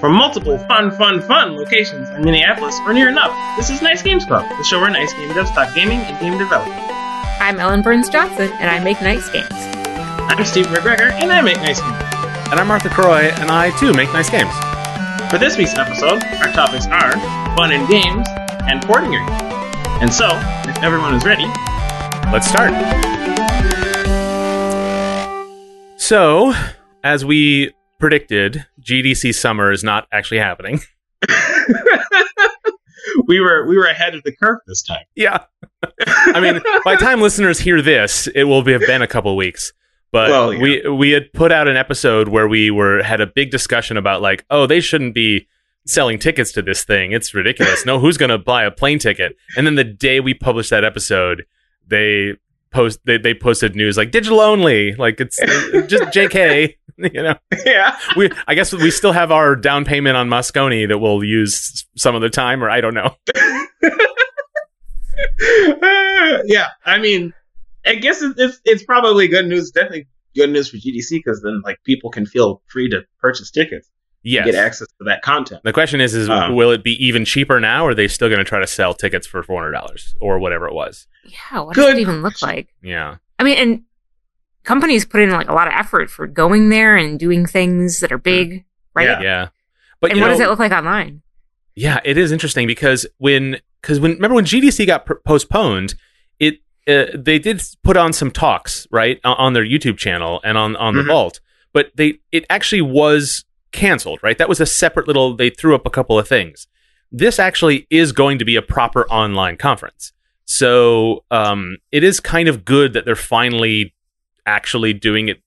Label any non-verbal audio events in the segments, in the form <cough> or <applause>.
From multiple fun, fun, fun locations in Minneapolis or near enough, this is Nice Games Club, the show where nice game devs talk gaming and game development. I'm Ellen Burns Johnson, and I make nice games. I'm Steve McGregor, and I make nice games. And I'm Mark LaCroix, and I too make nice games. For this week's episode, our topics are fun in games and porting your games. And so, if everyone is ready, Let's start. So, as we predicted, GDC summer is not actually happening. <laughs> <laughs> we were we were ahead of the curve this time. Yeah. I mean, by the time listeners hear this, it will be, have been a couple weeks. But Well, yeah. we we had put out an episode where we were had a big discussion about like, oh, they shouldn't be selling tickets to this thing. It's ridiculous. no, who's going to buy a plane ticket? And then the day we published that episode, they post they, they posted news like digital only, like it's <laughs> just JK. <laughs> You know, yeah. we I guess we still have our down payment on Moscone that we'll use some of the time, or I don't know. <laughs> Uh, yeah. I mean, I guess it's, it's it's probably good news. Definitely good news for GDC because then like people can feel free to purchase tickets, Yes. get access to that content. The question is, is Um, will it be even cheaper now, or are they still going to try to sell tickets for four hundred dollars or whatever it was? Yeah, what does it even look like? Yeah, I mean, and companies put in like a lot of effort for going there and doing things that are big, right? Yeah. yeah. But And you what does it look like online? Yeah, it is interesting because when because when remember when GDC got pr- postponed, it uh, they did put on some talks right on, on their YouTube channel and on on the Mhm. Vault, but they it actually was canceled. Right, that was a separate little. They threw up a couple of things. This actually is going to be a proper online conference, so um, it is kind of good that they're finally actually doing it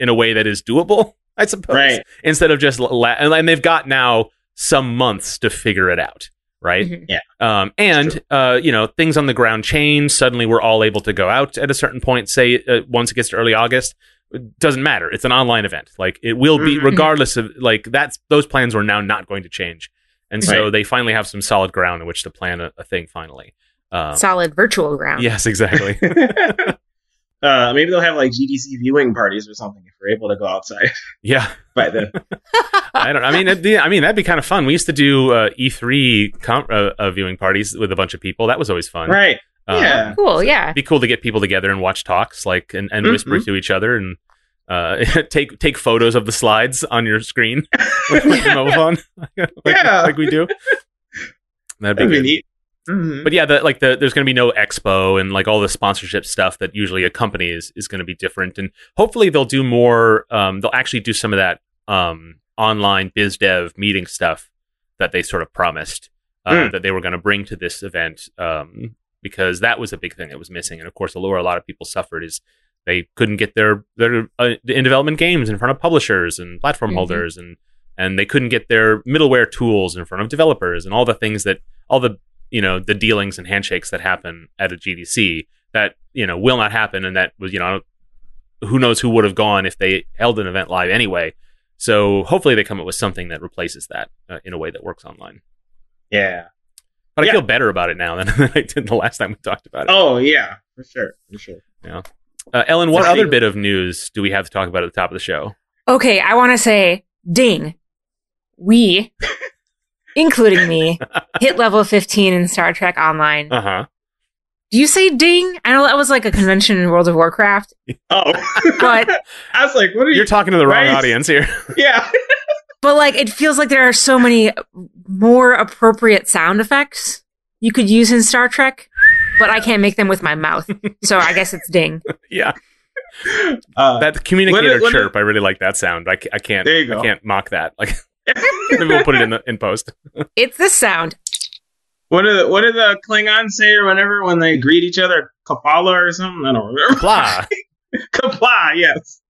in a way that is doable. <laughs> I suppose Right. instead of just la- and and they've got now some months to figure it out, right? Mhm. Um, and uh, you know things on the ground change. Suddenly, we're all able to go out at a certain point. Say uh, once it gets to early August, it doesn't matter. It's an online event. Like it will be, Mhm. regardless of like that's those plans were now not going to change, and so Right. they finally have some solid ground in which to plan a, a thing. Finally, um, Solid virtual ground. yes, exactly. <laughs> <laughs> uh, maybe they'll have like GDC viewing parties or something if we're able to go outside <laughs> yeah, by then. <laughs> I don't. I mean, it'd be- I mean that'd be kind of fun. We used to do uh, E3 com- uh, uh, viewing parties with a bunch of people. That was always fun. right. Um, Yeah. Cool, yeah. It'd be cool to get people together and watch talks, like and, and whisper Mhm. to each other and uh, <laughs> take take photos of the slides on your screen with your mobile phone, like, Yeah. like we do. That'd be That'd be neat. Mhm. But yeah, the, like the there's going to be no expo and like all the sponsorship stuff that usually accompanies is going to be different, and hopefully they'll do more. Um, they'll actually do some of that um, online biz dev meeting stuff that they sort of promised uh, Mm. that they were going to bring to this event um, because that was a big thing that was missing, and of course, the lower a lot of people suffered is they couldn't get their their uh, in development games in front of publishers and platform Mhm. holders and and they couldn't get their middleware tools in front of developers and all the things that all the you know the dealings and handshakes that happen at a GDC that you know will not happen and that was you know who knows who would have gone if they held an event live anyway so hopefully they come up with something that replaces that uh, in a way that works online yeah. but Yeah. I feel better about it now <laughs> than I did the last time we talked about it. Oh yeah, for sure, for sure. Uh, Ellen, what other bit of news do we have to talk about at the top of the show? Okay, I want to say, ding. We, <laughs> including me, <laughs> hit level 15 in Star Trek Online. Uh huh. Do you say ding? I know that was like a convention in World of Warcraft, Oh, but <laughs> I was like, what are you? You're talking to the wrong Right. audience here. <laughs> yeah. but like it feels like there are so many more appropriate sound effects you could use in Star Trek, but I can't make them with my mouth. So I guess it's ding. yeah, Uh, that communicator What- what- chirp. I really like that sound. I, I can't. There you go. I can't mock that. Like maybe we'll put it in the in post. <laughs> It's the sound. what did the, what did the Klingons say or whatever when they greet each other? Kapala or something? I don't remember. Blah. <laughs> Qapla', yes.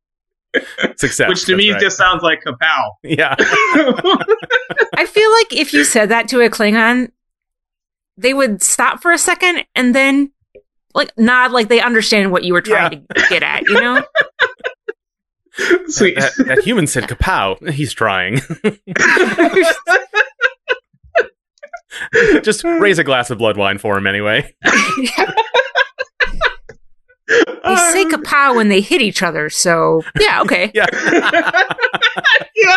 Success. Which to me right. just sounds like kapow. <laughs> yeah. I feel like if you said that to a Klingon, they would stop for a second and then like nod like they understand what you were trying to get at, you know? Sweet. That, that human said kapow. He's trying. <laughs> Just raise a glass of blood wine for him anyway. <laughs> They say kapow when they hit each other, so yeah, okay. <laughs> Yeah. yeah.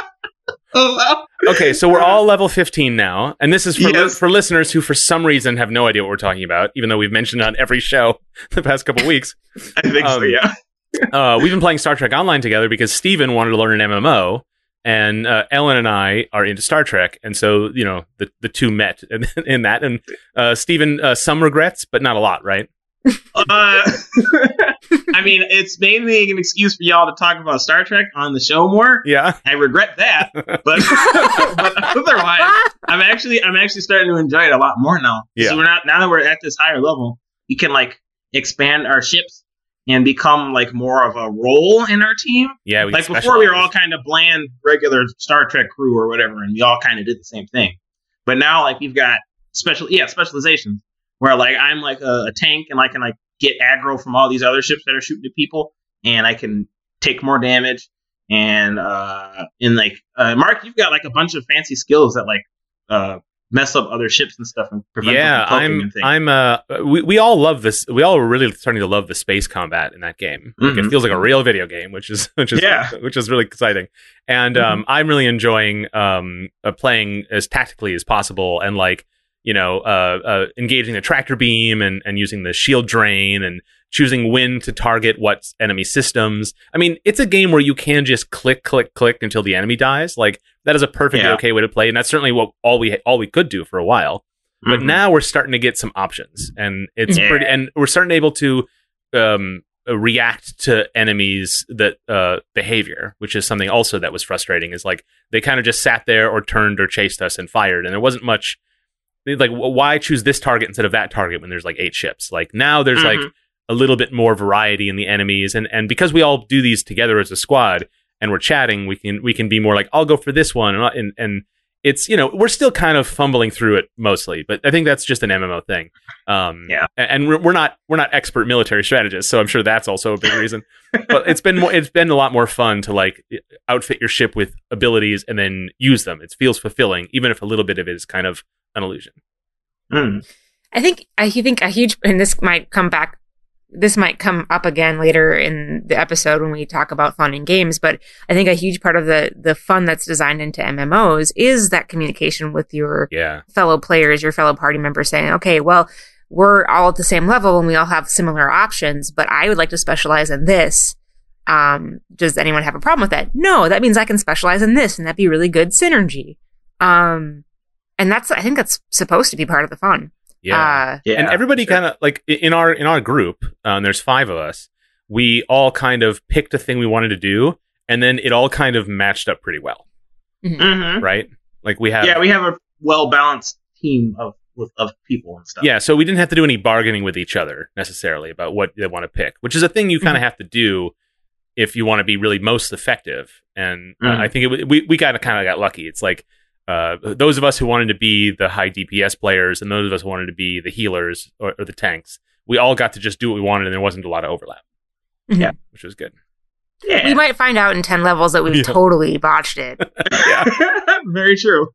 well. Okay, so we're all level 15 now, and this is for, Yes. for listeners who, for some reason, have no idea what we're talking about, even though we've mentioned it on every show the past couple weeks. I think so. Um, Yeah. Uh, we've been playing Star Trek Online together because Steven wanted to learn an MMO, and uh, Ellen and I are into Star Trek, and so you know the the two met in, <laughs> in that. And uh, Steven, uh, some regrets, but not a lot, right? Uh, I mean, it's mainly an excuse for y'all to talk about Star Trek on the show more. Yeah, I regret that, but <laughs> but otherwise, I'm actually I'm actually starting to enjoy it a lot more now. Yeah. So we're not now that we're at this higher level, we can like expand our ships and become like more of a role in our team. yeah. We like before, we were all kind of bland, regular Star Trek crew or whatever, and we all kind of did the same thing. But now, like we've got special, yeah, specializations where like I'm like a, a tank and I can like get aggro from all these other ships that are shooting at people, and I can take more damage. And uh, in like uh, Mark, you've got like a bunch of fancy skills that like uh mess up other ships and stuff and prevent yeah, them from I'm. I'm. Uh, we we all love this. We all are really starting to love the space combat in that game. Like, it feels like a real video game, which is <laughs> which is Yeah. Mm-hmm. which is really exciting. And um, I'm really enjoying um uh, playing as tactically as possible and like you know uh, uh engaging the tractor beam and and using the shield drain and choosing when to target what enemy systems. I mean, it's a game where you can just click, click, click until the enemy dies. Like that is a perfectly Yeah. okay way to play, and that's certainly what all we all we could do for a while. But Mhm. now we're starting to get some options, and it's Yeah. pretty, and we're starting to able to um, react to enemies that uh, behavior, which is something also that was frustrating. Is like they kind of just sat there or turned or chased us and fired, and there wasn't much. Like, why choose this target instead of that target when there's like eight ships? Like now, there's like Mhm. a little bit more variety in the enemies, and and because we all do these together as a squad and we're chatting, we can we can be more like I'll go for this one, and and, and it's you know we're still kind of fumbling through it mostly, but I think that's just an MMO thing. Um, Yeah. a- and we're, we're not we're not expert military strategists, so I'm sure that's also a big reason. but it's been more it's been a lot more fun to like outfit your ship with abilities and then use them. It feels fulfilling, even if a little bit of it is kind of an illusion. Mm. I think I think a huge and this might come back this might come up again later in the episode when we talk about fun in games, but I think a huge part of the the fun that's designed into MMOs is that communication with your Yeah, fellow players, your fellow party members saying, "Okay, well, we're all at the same level and we all have similar options, but I would like to specialize in this." Um, does anyone have a problem with that? No, that means I can specialize in this and that'd be really good synergy. Um, and that's I think that's supposed to be part of the fun. Yeah. Uh, Yeah, and everybody sure. kind of like in our in our group um, there's five of us we all kind of picked a thing we wanted to do and then it all kind of matched up pretty well Mhm. right like we have Yeah, we have a well balanced team of with, of people and stuff. yeah so we didn't have to do any bargaining with each other necessarily about what they want to pick which is a thing you kind of have to do if you want to be really most effective and uh, Mhm. i think it, we, we kind of kind of got lucky it's like uh, those of us who wanted to be the high dps players and those of us who wanted to be the healers or, or the tanks we all got to just do what we wanted and there wasn't a lot of overlap Yeah. which was good yeah. We might find out in 10 levels that we've Yeah. totally botched it. <laughs> <laughs> Very true.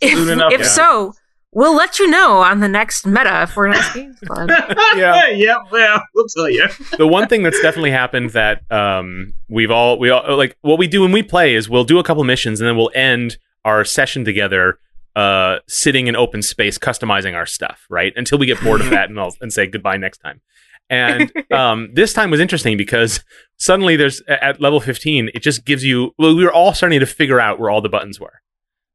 If, Soon enough, if yeah. so, we'll let you know on the next meta for next Games Club. <laughs> Yeah. yeah. Well, we'll tell you. the one thing that's definitely happened that um, we've all we all like what we do when we play is we'll do a couple missions and then we'll end our session together uh, sitting in open space customizing our stuff right until we get bored of that and I'll, and say goodbye next time and <laughs> um, this time was interesting because suddenly there's at level 15 it just gives you well we were all starting to figure out where all the buttons were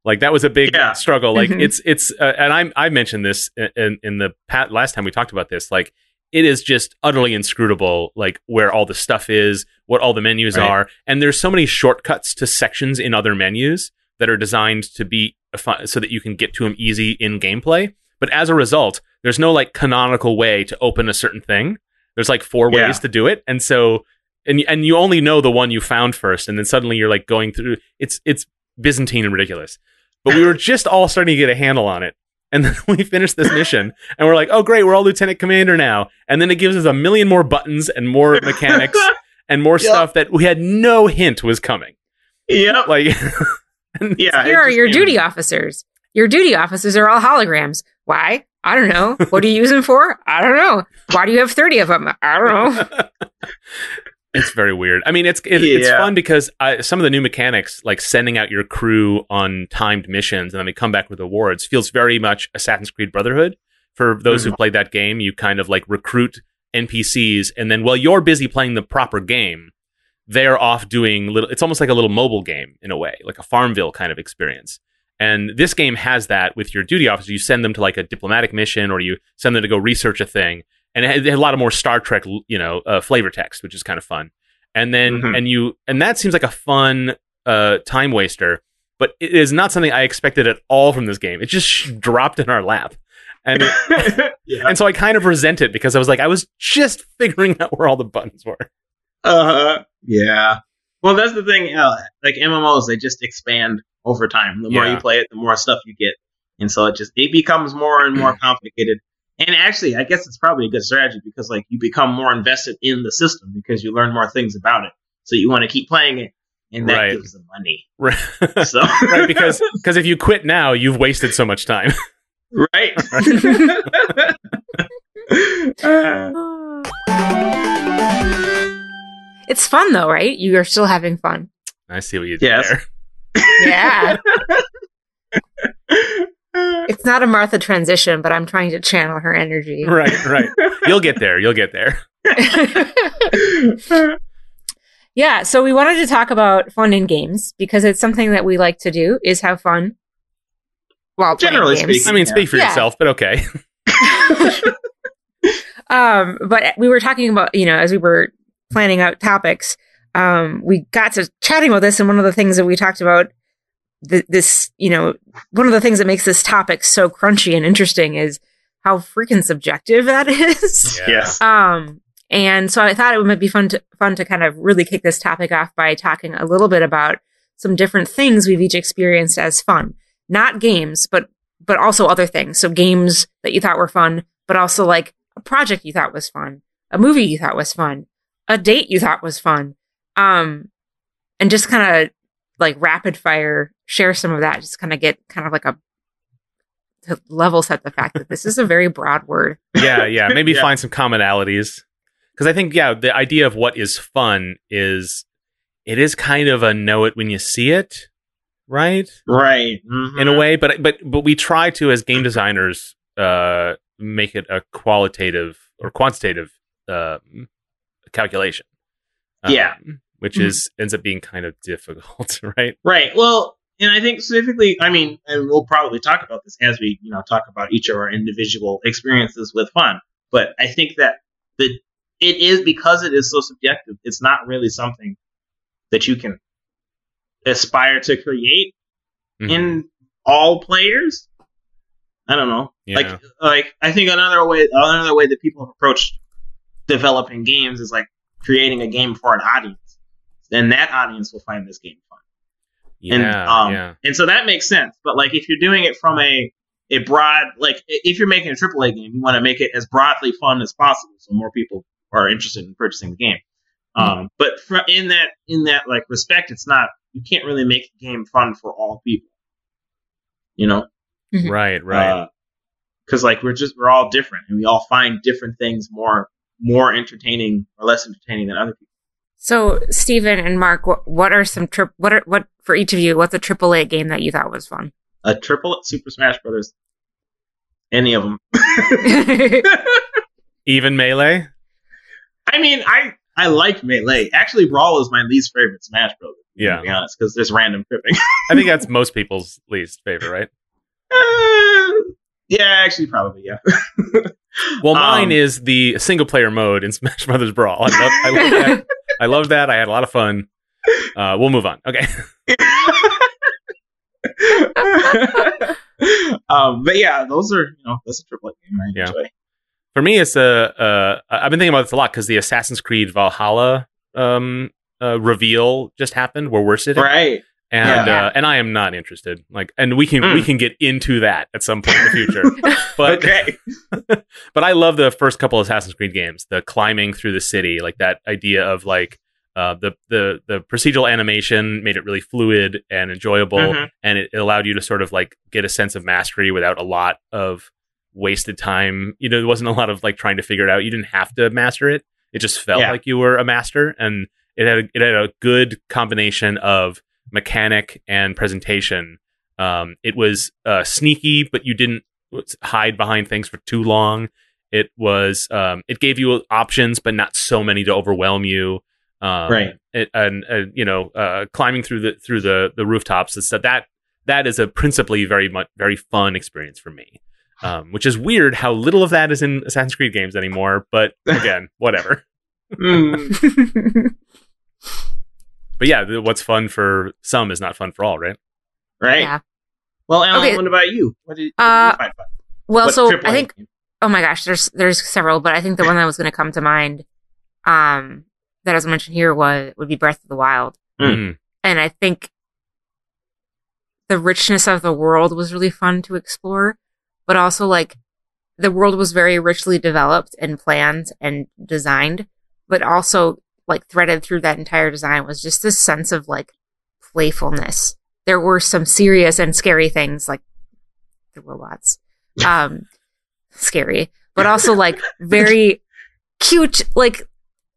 like that was a big Yeah. struggle like Mhm. it's it's uh, and i i mentioned this in in the pat last time we talked about this like it is just utterly inscrutable like where all the stuff is what all the menus Right. are and there's so many shortcuts to sections in other menus that are designed to be fun, so that you can get to them easy in gameplay. But as a result there's no like canonical way to open a certain thing. There's like four Yeah. ways to do it. And so and and you only know the one you found first and then suddenly you're like going through it's it's byzantine and ridiculous. But we were <laughs> just all starting to get a handle on it. And then <laughs> we finished this mission and we're like oh great we're all lieutenant commander now. And then it gives us a million more buttons and more <laughs> mechanics and more Yep. stuff that we had no hint was coming. Yep. like <laughs> Yeah. Here are your came- duty officers. Your duty officers are all holograms. Why? I don't know. <laughs> What do you use them for? I don't know. Why do you have 30 of them? I don't know. <laughs> It's very weird. I mean, it's it, it's fun because I, some of the new mechanics, like sending out your crew on timed missions and then they come back with awards, feels very much Assassin's Creed Brotherhood. For those who've mm-hmm. played that game, you kind of like recruit NPCs, and then while you're busy playing the proper game, they're off doing little. It's almost like a little mobile game in a way, like a Farmville kind of experience. And this game has that with your duty officer. You send them to like a diplomatic mission, or you send them to go research a thing, and it had, it had a lot of more Star Trek, you know, uh, flavor text, which is kind of fun. And then Mhm. and you and that seems like a fun uh, time waster, but it is not something I expected at all from this game. It just sh- dropped in our lap, and it- <laughs> yeah. and so I kind of resent it because I was like, I was just figuring out where all the buttons were. Uh, huh. yeah. Well, that's the thing. Uh, like MMOs, they just expand over time. The more Yeah. you play it, the more stuff you get, and so it just it becomes more and more <clears throat> complicated. And actually, I guess it's probably a good strategy because like you become more invested in the system because you learn more things about it. So you want to keep playing it, and that Right. gives them money. <laughs> Right, So right because <laughs> because if you quit now, you've wasted so much time. <laughs> right. It's fun though, right? You are still having fun. I see what you did Yes. there. Yeah. <laughs> it's not a Martha transition, but I'm trying to channel her energy. Right, right. You'll get there. You'll get there. <laughs> yeah, so we wanted to talk about fun in games because it's something that we like to do is have fun while playing Generally games. speaking. I mean, speak for Yeah. yourself, but okay. <laughs> um, but we were talking about, you know, as we were planning out topics, um, we got to chatting about this, and one of the things that we talked about, th- this, you know, one of the things that makes this topic so crunchy and interesting is how freaking subjective that <laughs> is. Yeah. Yes. Um, and so I thought it might be fun to fun to kind of really kick this topic off by talking a little bit about some different things we've each experienced as fun. Not games, but but also other things. So games that you thought were fun, but also like a project you thought was fun, a movie you thought was fun, a date you thought was fun. Um, and just kind of like rapid fire share some of that. Just kind of get kind of like a to level set the fact that this is a very broad word. <laughs> yeah, yeah. Maybe Yeah. find some commonalities. Because I think, yeah, the idea of what is fun is it is kind of a know it when you see it, right? Right. Mhm. In a way, but but but we try to as game designers uh, make it a qualitative or quantitative uh, calculation. Yeah. Um, which is ends up being kind of <laughs> difficult, <laughs> right? Right. Well, and I think specifically, I mean, and we'll probably talk about this as we, you know, talk about each of our individual experiences with fun. But I think that the it is because it is so subjective. It's not really something that you can aspire to create Mhm. in all players. I don't know. Yeah. Like, like I think another way, another way that people have approached developing games is like creating a game for an audience, and that audience will find this game fun. yeah, and, um, yeah. And so that makes sense. But like if you're doing it from a a broad like if you're making a AAA game, you want to make it as broadly fun as possible, so more people are interested in purchasing the game. Um, but fr- in that in that like respect, it's not you can't really make a game fun for all people. You know, Right, right. Because like we're just we're all different, and we all find different things more more entertaining or less entertaining than other people. So, Stephen and Mark, what, what are some trip? What are what for each of you? What's a AAA game that you thought was fun? A triple Super Smash Brothers, any of them. <laughs> <laughs> Even melee. I mean, I I like Melee. Actually, Brawl is my least favorite Smash Bros. Yeah. to be honest, because there's random tripping. I think that's <laughs> most people's least favorite, right? Uh, yeah, actually, probably yeah. Well, mine Um, is the single player mode in <laughs> Smash Brothers Brawl. I love, I love that. I love that. I had a lot of fun. Uh, we'll move on. Okay. <laughs> <laughs> um, but yeah, those are you know that's a triple game I Yeah. enjoy. For me, it's a. Uh, I've been thinking about this a lot because the Assassin's Creed Valhalla um, uh, reveal just happened where we're sitting, Right. And Yeah. uh, and I am not interested. Like, and we can Mm. we can get into that at some point in the future. <laughs> But okay. <laughs> but I love the first couple of Assassin's Creed games, the climbing through the city, like that idea of like uh, the the the procedural animation made it really fluid and enjoyable, Mhm. and it allowed you to sort of like get a sense of mastery without a lot of wasted time. You know, there wasn't a lot of like trying to figure it out. You didn't have to master it. It just felt Yeah. like you were a master, and it had a, it had a good combination of mechanic and presentation. Um, it was uh, sneaky, but you didn't hide behind things for too long. It was um, it gave you options, but not so many to overwhelm you. Um, Right. It, and, and you know, uh, climbing through the through the the rooftops. It's that that that is a principally very much very fun experience for me. Um, which is weird how little of that is in Assassin's Creed games anymore. But <laughs> again, whatever. Mm, <laughs> But yeah, what's fun for some is not fun for all, right? right. Yeah. Well, Ellen, Okay. what about you? What did, what Uh, did you find fun? well, What so I think oh my gosh, there's there's several, but I think the one that was going to come to mind, um, that I was mentioned here was would be Breath of the Wild, Mm. Mm. and I think the richness of the world was really fun to explore, but also like the world was very richly developed and planned and designed, but also like threaded through that entire design was just this sense of like playfulness. There were some serious and scary things like the robots. <laughs> Um scary, but also like very cute like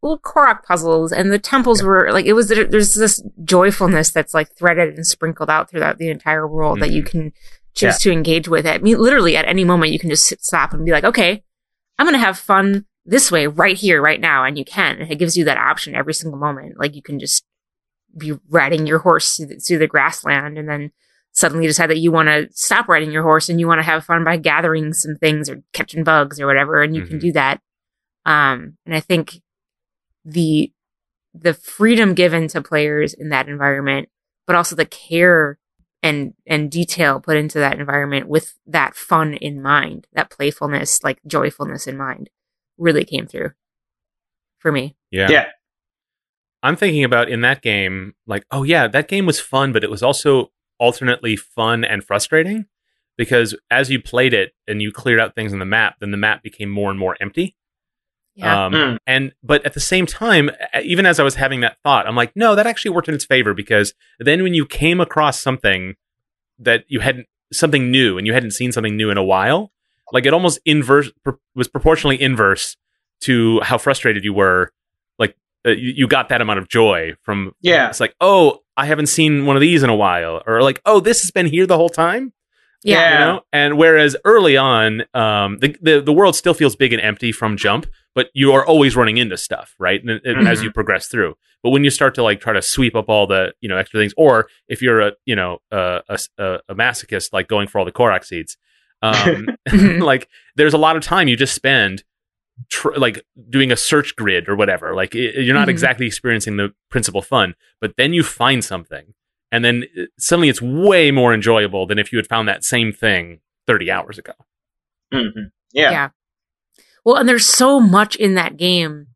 little Korok puzzles and the temples were like it was there's this joyfulness that's like threaded and sprinkled out throughout the entire world that you Mhm. can choose to engage with. I mean, literally at any moment you can just sit, stop and be like, okay, I'm gonna have fun this way right here, right now, and you can. And it gives you that option every single moment. Like you can just be riding your horse through the, through the grassland, and then suddenly decide that you want to stop riding your horse and you want to have fun by gathering some things or catching bugs or whatever, and you can Mhm. do that. Um, and I think the the freedom given to players in that environment, but also the care and and detail put into that environment with that fun in mind, that playfulness, like joyfulness in mind, really came through for me. Yeah. Yeah. I'm thinking about in that game, like, oh yeah, that game was fun, but it was also alternately fun and frustrating because as you played it and you cleared out things on the map, then the map became more and more empty. Yeah. Um, Mm. and but at the same time, even as I was having that thought, I'm like, no, that actually worked in its favor because then when you came across something that you hadn't something new and you hadn't seen something new in a while, like it almost inverse pr- was proportionally inverse to how frustrated you were. Like uh, you, you got that amount of joy from Yeah. it's like, oh, I haven't seen one of these in a while, or like, oh, this has been here the whole time yeah. Yeah. you know and whereas early on um the, the the world still feels big and empty from jump but you are always running into stuff right and, and as you progress through but when you start to like try to sweep up all the you know extra things or if you're a you know a, a, a masochist like going for all the Korok seeds um <laughs> <laughs> Mhm. like there's a lot of time you just spend tr- like doing a search grid or whatever like i you're not Mhm. exactly experiencing the principal fun but then you find something and then uh, suddenly it's way more enjoyable than if you had found that same thing 30 hours ago Mhm. Yeah. Yeah. Well, and there's so much in that game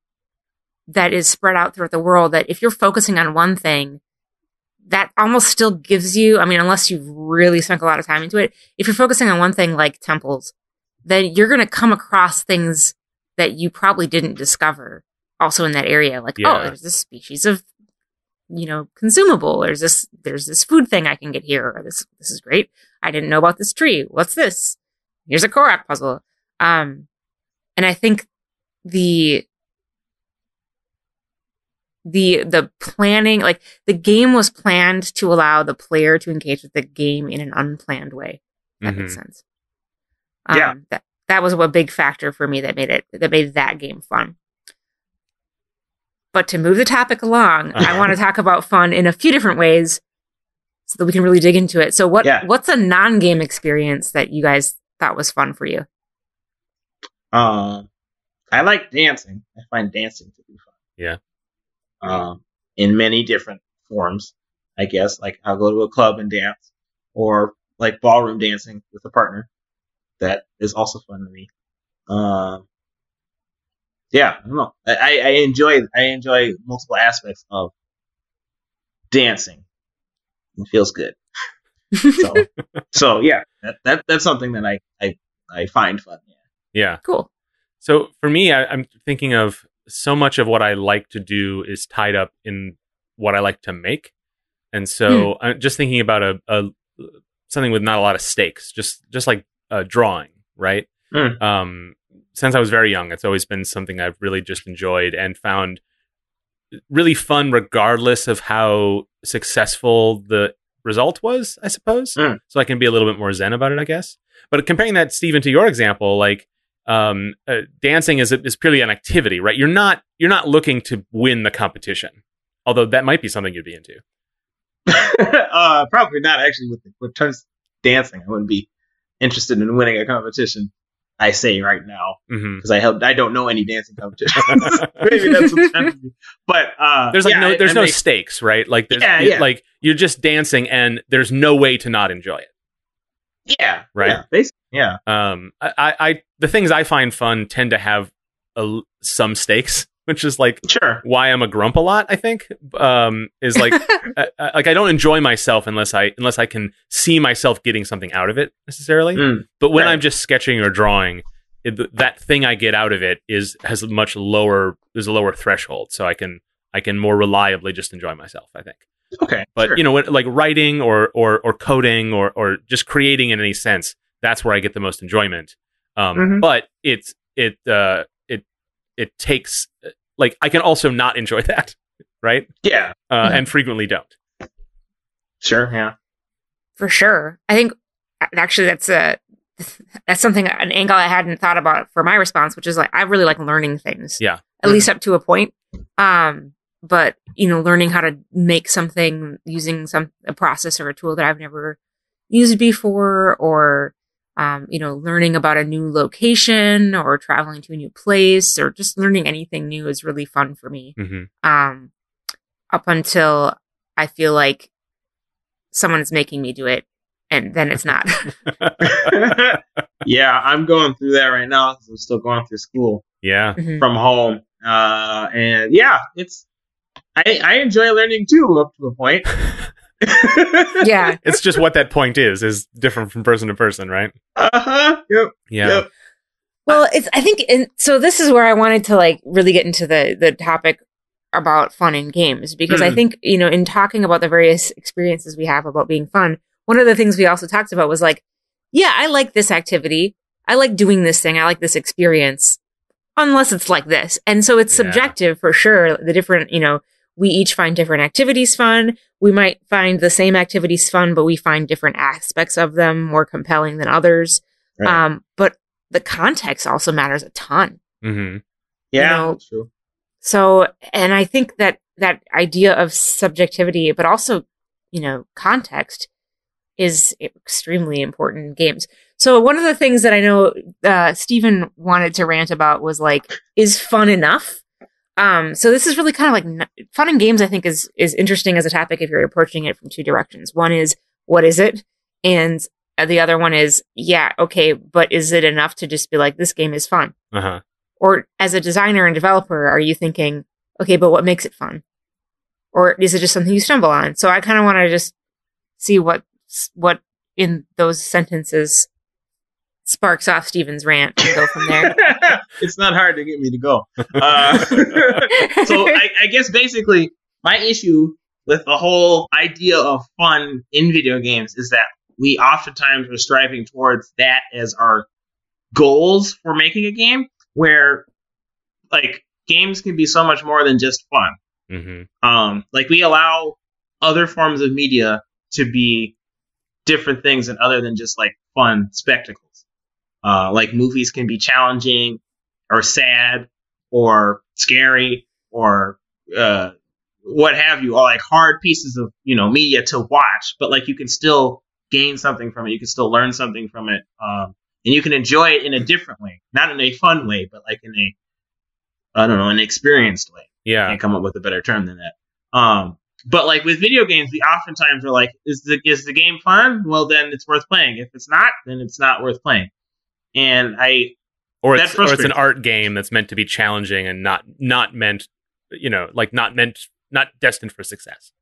that is spread out throughout the world that if you're focusing on one thing, that almost still gives you, I mean, unless you've really sunk a lot of time into it, if you're focusing on one thing like temples, then you're going to come across things that you probably didn't discover also in that area. Like, Yeah. oh, there's this species of, you know, consumable. There's this, there's this food thing I can get here. Or this, this is great. I didn't know about this tree. What's this? Here's a Korok puzzle. Um, and I think the the the planning, like the game was planned to allow the player to engage with the game in an unplanned way. If that makes sense. Um, Yeah. That that was a big factor for me that made it that made that game fun. But to move the topic along, I Uh-huh. want to talk about fun in a few different ways so that we can really dig into it. So what Yeah. what's a non-game experience that you guys thought was fun for you? Um, I like dancing. I find dancing to be fun. Yeah. Um, in many different forms, I guess. Like I'll go to a club and dance, or like ballroom dancing with a partner. That is also fun to me. Um, yeah, I don't know. I, I I enjoy I enjoy multiple aspects of dancing. It feels good. So <laughs> so yeah, that, that that's something that I I I find fun. Yeah. yeah cool. so for me I, i'm thinking of so much of what i like to do is tied up in what i like to make and so i'm just thinking about a, a something with not a lot of stakes just just like uh, drawing right Mm. um since I was very young. It's always been something I've really just enjoyed and found really fun, regardless of how successful the result was. I suppose. Mm. So I can be a little bit more zen about it, I guess. But comparing that, Stephen, to your example, like um, uh, dancing is is purely an activity, right? You're not you're not looking to win the competition, although that might be something you'd be into. <laughs> uh, probably not actually with with terms dancing. I wouldn't be interested in winning a competition. I say right now because I helped. I don't know any dancing competitions. <laughs> <laughs> Maybe that's what's happening. But uh, There's like yeah, no there's I no make- stakes, right? Like there's Yeah, yeah. like you're just dancing, and there's no way to not enjoy it. yeah, Right. Yeah, basically, yeah. um I, I I- the things i find fun tend to have a some stakes <laughs> which is like Sure. why i'm a grump a lot i think um is like <laughs> uh, uh, like i don't enjoy myself unless i unless i can see myself getting something out of it necessarily Mm, but when right. i'm just sketching or drawing it, that thing i get out of it is has a much lower there's a lower threshold so i can i can more reliably just enjoy myself i think Okay. but sure. you know what like writing or or or coding or or just creating in any sense that's where i get the most enjoyment um Mhm. but it's it uh it it takes like i can also not enjoy <laughs> that right yeah. uh Yeah. and frequently don't Sure. Yeah. For sure. I think actually that's a <laughs> that's something an angle I hadn't thought about for my response, which is like I really like learning things. Yeah. At least up to a point. Um, but you know, learning how to make something using some a process or a tool that I've never used before, or um, you know, learning about a new location or traveling to a new place or just learning anything new is really fun for me hmm um, up until I feel like someone is making me do it, and then it's not. <laughs> yeah, I'm going through that right now 'cause I'm still going through school yeah Mhm. from home. Uh, and yeah, it's I I enjoy learning too up to a point. <laughs> yeah, <laughs> it's just what that point is is different from person to person right Uh huh. Yep. yeah Yep. Well, it's I think and so this is where I wanted to like really get into the the topic about fun in games because I Mm. think, you know, in talking about the various experiences we have about being fun, one of the things we also talked about was like, yeah, I like this activity. I like doing this thing. I like this experience unless it's like this. And so it's Yeah. subjective for sure. The different, you know, we each find different activities fun. We might find the same activities fun, but we find different aspects of them more compelling than others. Right. Um, but the context also matters a ton. hmm Yeah. know, true. So, and I think that that idea of subjectivity, but also, you know, context is extremely important in games. So one of the things that I know uh, Stephen wanted to rant about was like, is fun enough? Um, so this is really kind of like n- fun and games. I think is is interesting as a topic if you're approaching it from two directions. One is what is it, and the other one is yeah, okay, but is it enough to just be like this game is fun? uh-huh or as a designer and developer, are you thinking, okay, but what makes it fun? Or is it just something you stumble on? So I kind of want to just see what what in those sentences sparks off Steven's rant and go from there. <laughs> it's not hard to get me to go. Uh, <laughs> so I, I guess basically my issue with the whole idea of fun in video games is that we oftentimes are striving towards that as our goals for making a game where like games can be so much more than just fun hmm um like we allow other forms of media to be different things and other than just like fun spectacles uh like movies can be challenging or sad or scary or uh what have you, or like hard pieces of you know media to watch, but like you can still gain something from it. You can still learn something from it, um, and you can enjoy it in a different way, not in a fun way, but like in a I don't know, an experienced way. Yeah. I Can't come up with a better term than that. Um, but like with video games, we oftentimes are like, is the is the game fun? Well, then it's worth playing. If it's not, then it's not worth playing. And I Or it's or it's an art game that's meant to be challenging and not not meant, you know, like not meant not destined for success.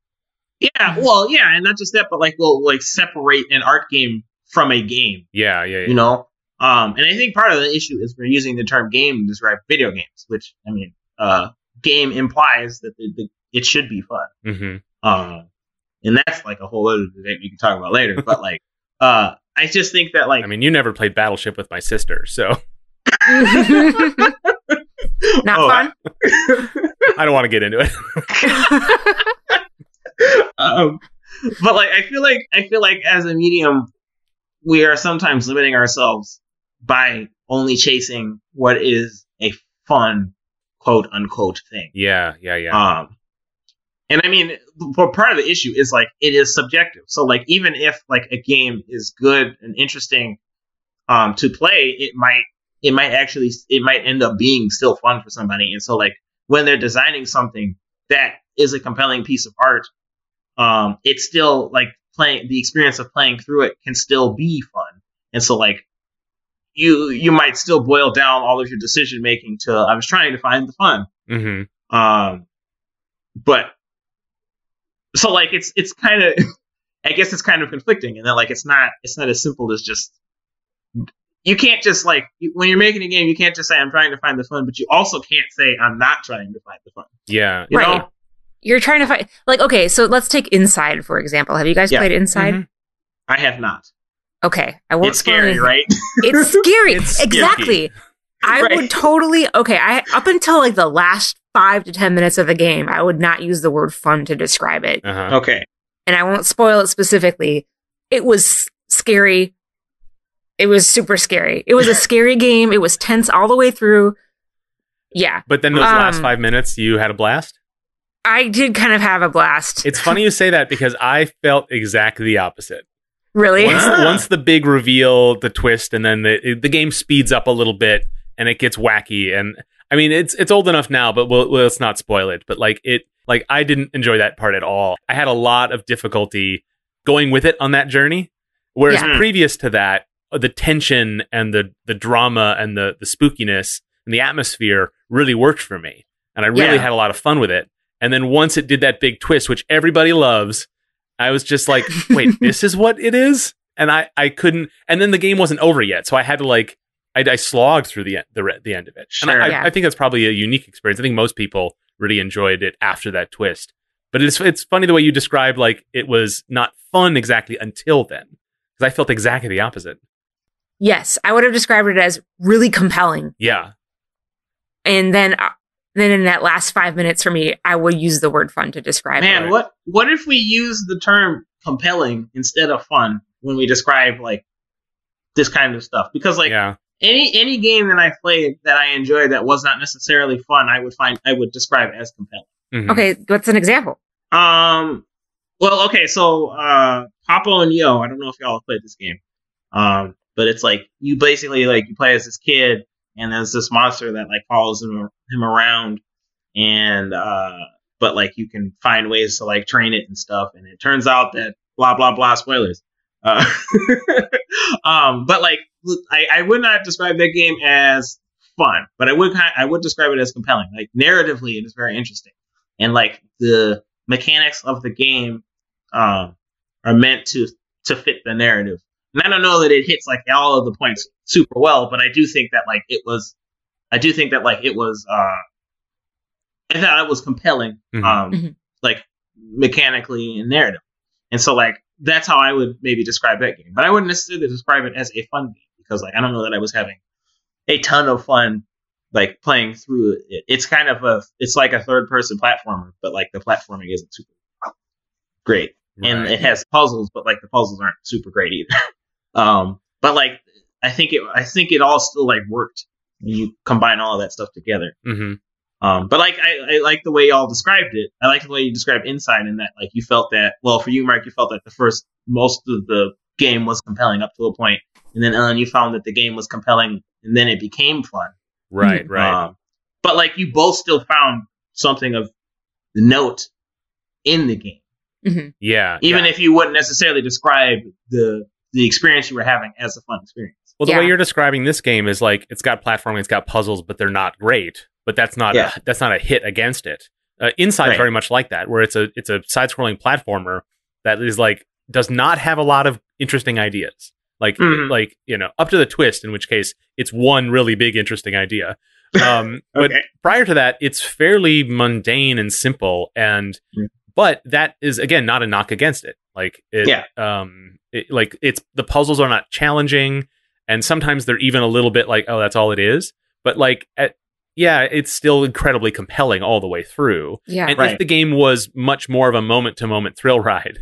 Yeah, well, yeah, and not just that, but like we'll like separate an art game from a game, Yeah, yeah, yeah. you know. Um, and I think part of the issue is we're using the term game to describe video games, which I mean, uh, game implies that the, the, it should be fun. hmm Um, and that's like a whole other debate we can talk about later. but like, uh, I just think that like I mean, you never played Battleship with my sister, so <laughs> Not Oh, fun. <laughs> I don't want to get into it. <laughs> um, but like I feel like I feel like as a medium, we are sometimes limiting ourselves by only chasing what is a fun quote unquote thing. yeah, yeah, yeah. Um, and I mean, but part of the issue is like it is subjective. So like even if like a game is good and interesting um to play, it might it might actually it might end up being still fun for somebody. And so like when they're designing something that is a compelling piece of art, um, it's still like playing the experience of playing through it can still be fun. And so like you you might still boil down all of your decision making to I was trying to find the fun. hmm Um, but so like it's it's kind of <laughs> I guess it's kind of conflicting, and then like it's not it's not as simple as just you can't just like when you're making a game, you can't just say I'm trying to find the fun, but you also can't say I'm not trying to find the fun. Yeah. You Right. know? You're trying to find, like, okay, so let's take Inside, for example. Have you guys Yeah. played Inside? Mhm. I have not. Okay. I won't It's scary, anything. right? It's scary. <laughs> It's spooky. Exactly. I Right. would totally okay. I up until like the last five to ten minutes of the game, I would not use the word fun to describe it. Uh-huh. okay. And I won't spoil it specifically. It was scary. It was super scary. It was a <laughs> scary game. It was tense all the way through. Yeah. But then those last Um, five minutes, you had a blast. I did kind of have a blast. It's funny you say that because I felt exactly the opposite. really? Once, <gasps> once the big reveal, the twist, and then the the game speeds up a little bit and it gets wacky. And I mean, it's it's old enough now, but we'll, let's not spoil it. But like it, like I didn't enjoy that part at all. I had a lot of difficulty going with it on that journey. Whereas Yeah. previous to that, the tension and the the drama and the the spookiness and the atmosphere really worked for me, and I really Yeah. had a lot of fun with it. And then once it did that big twist, which everybody loves, I was just like, <laughs> wait, this is what it is? And I, I couldn't, and then the game wasn't over yet. So I had to like, I, I slogged through the, en- the, the end of it. And Sure. I, Yeah. I think that's probably a unique experience. I think most people really enjoyed it after that twist. But it's, it's funny the way you described like it was not fun exactly until then. Because I felt exactly the opposite. yes, I would have described it as really compelling. Yeah. And then, uh, then in that last five minutes for me, I would use the word fun to describe it. Man, Right. what what if we use the term compelling instead of fun when we describe like this kind of stuff? Because like yeah. Any any game that I played that I enjoyed that was not necessarily fun, I would find I would describe as compelling. Mhm. Okay, what's an example? Um, well, okay, so uh, Papo and Yo, I don't know if y'all have played this game, um, but it's like you basically like you play as this kid, and there's this monster that like follows him him around, and uh, but like you can find ways to like train it and stuff, and it turns out that blah blah blah spoilers. Uh, <laughs> um, but like I, I would not describe that game as fun, but I would kind I would describe it as compelling. Like narratively, it is very interesting, and like the mechanics of the game um, are meant to to fit the narrative. And I don't know that it hits like all of the points super well, but I do think that like it was, I do think that like it was, uh, I thought it was compelling, Mhm. um, Mhm. like mechanically and narrative. And so like that's how I would maybe describe that game, but I wouldn't necessarily describe it as a fun game because like I don't know that I was having a ton of fun like playing through it. It's kind of a, it's like a third person platformer, but like the platforming isn't super great and it has puzzles, but like the puzzles aren't super great either. <laughs> um, but like I think it, I think it all still like worked you combine all of that stuff together. Mhm. Um, but like I, I like the way y'all described it. I like the way you described Inside in that like you felt that well for you, Mark, you felt that the first most of the game was compelling up to a point, and then Ellen, you found that the game was compelling, and then it became fun. Right. Right. Um, but like you both still found something of note in the game yeah. even yeah. if you wouldn't necessarily describe the the experience you were having as a fun experience. Well, the Yeah. way you're describing this game is like it's got platforming, it's got puzzles, but they're not great. But that's not Yeah. a, that's not a hit against it. Uh, Inside's Right. very much like that, where it's a it's a side scrolling platformer that is like does not have a lot of interesting ideas. Like Mhm. like you know up to the twist, in which case it's one really big interesting idea. Um, <laughs> but prior to that, it's fairly mundane and simple, and Mm. but that is again not a knock against it. Like it, Yeah. um, it, like it's the puzzles are not challenging. and sometimes they're even a little bit like, oh, that's all it is. But like, at, yeah, it's still incredibly compelling all the way through. Yeah. And Right. if the game was much more of a moment to moment thrill ride,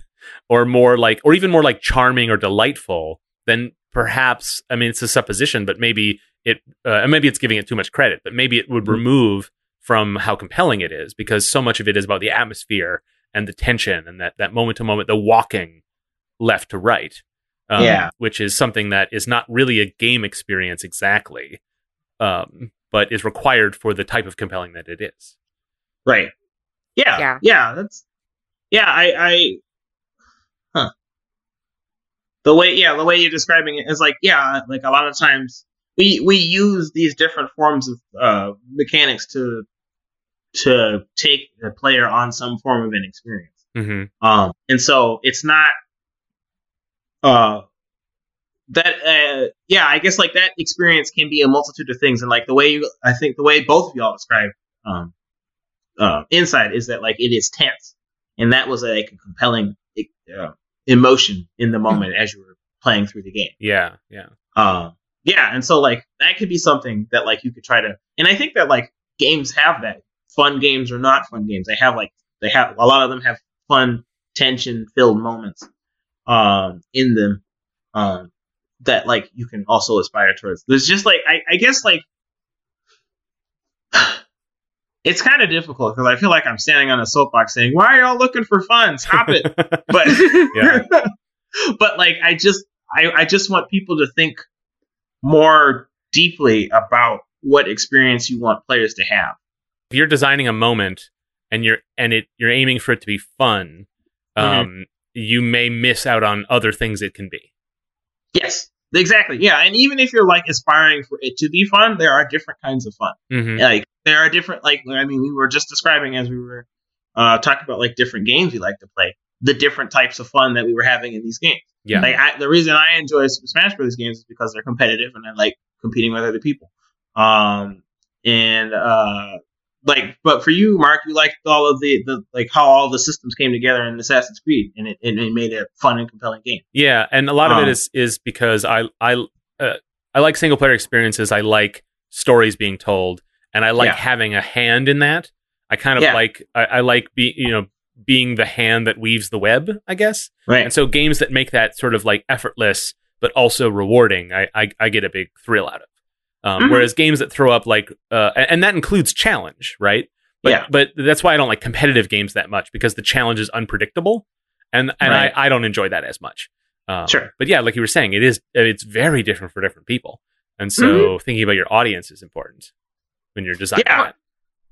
or more like, or even more like charming or delightful, then perhaps, I mean, it's a supposition, but maybe it, uh, maybe it's giving it too much credit, but maybe it would Mhm. remove from how compelling it is because so much of it is about the atmosphere and the tension and that, that moment to moment, the walking left to right. Um, Yeah. Which is something that is not really a game experience exactly, um, but is required for the type of compelling that it is. Right. Yeah. Yeah. Yeah. That's. Yeah. I. I. Huh. The way, yeah, the way you're describing it is like, yeah, like a lot of times we we use these different forms of uh, mechanics to to take the player on some form of an experience. Mm-hmm. Um, and so it's not, uh, that, uh, yeah, I guess like that experience can be a multitude of things. And like the way you, I think the way both of y'all describe, um, uh, inside is that like it is tense. And that was like a compelling, uh, emotion in the moment as you were playing through the game. Yeah, yeah. Um, yeah, and so like that could be something that like you could try to, and I think that like games have that. Fun games or not fun games, they have like they have a lot of them have fun, tension filled moments, um, in them, um, that like you can also aspire towards. There's just like I, I guess like <sighs> it's kind of difficult because I feel like I'm standing on a soapbox saying, "Why are y'all looking for fun? Stop it!" <laughs> But <laughs> <laughs> but like I just I, I just want people to think more deeply about what experience you want players to have. if you're designing a moment and you're and it you're aiming for it to be fun, um, you may miss out on other things it can be. Yes, exactly. Yeah, and even if you're like aspiring for it to be fun, there are different kinds of fun. Mm-hmm. Like there are different like I mean we were just describing as we were uh talking about like different games we like to play, the different types of fun that we were having in these games. Yeah. Like I, the reason I enjoy Super Smash Bros. games is because they're competitive and I like competing with other people. Um, and uh, like, but for you, Mark, you liked all of the, the like how all the systems came together in Assassin's Creed, and it, and it made a fun and compelling game. Yeah, and a lot of Um, it is is because I I uh, I like single player experiences. I like stories being told, and I like Yeah. having a hand in that. I kind of Yeah. like I, I like be you know being the hand that weaves the web. I guess. Right. And so games that make that sort of like effortless but also rewarding, I I, I get a big thrill out of. Um, Mhm. Whereas games that throw up like, uh, and and that includes challenge, right? But Yeah. but that's why I don't like competitive games that much because the challenge is unpredictable, and and Right. I, I don't enjoy that as much. Um, Sure. But yeah, like you were saying, it is it's very different for different people, and so Mm-hmm. thinking about your audience is important when you're designing Yeah. that.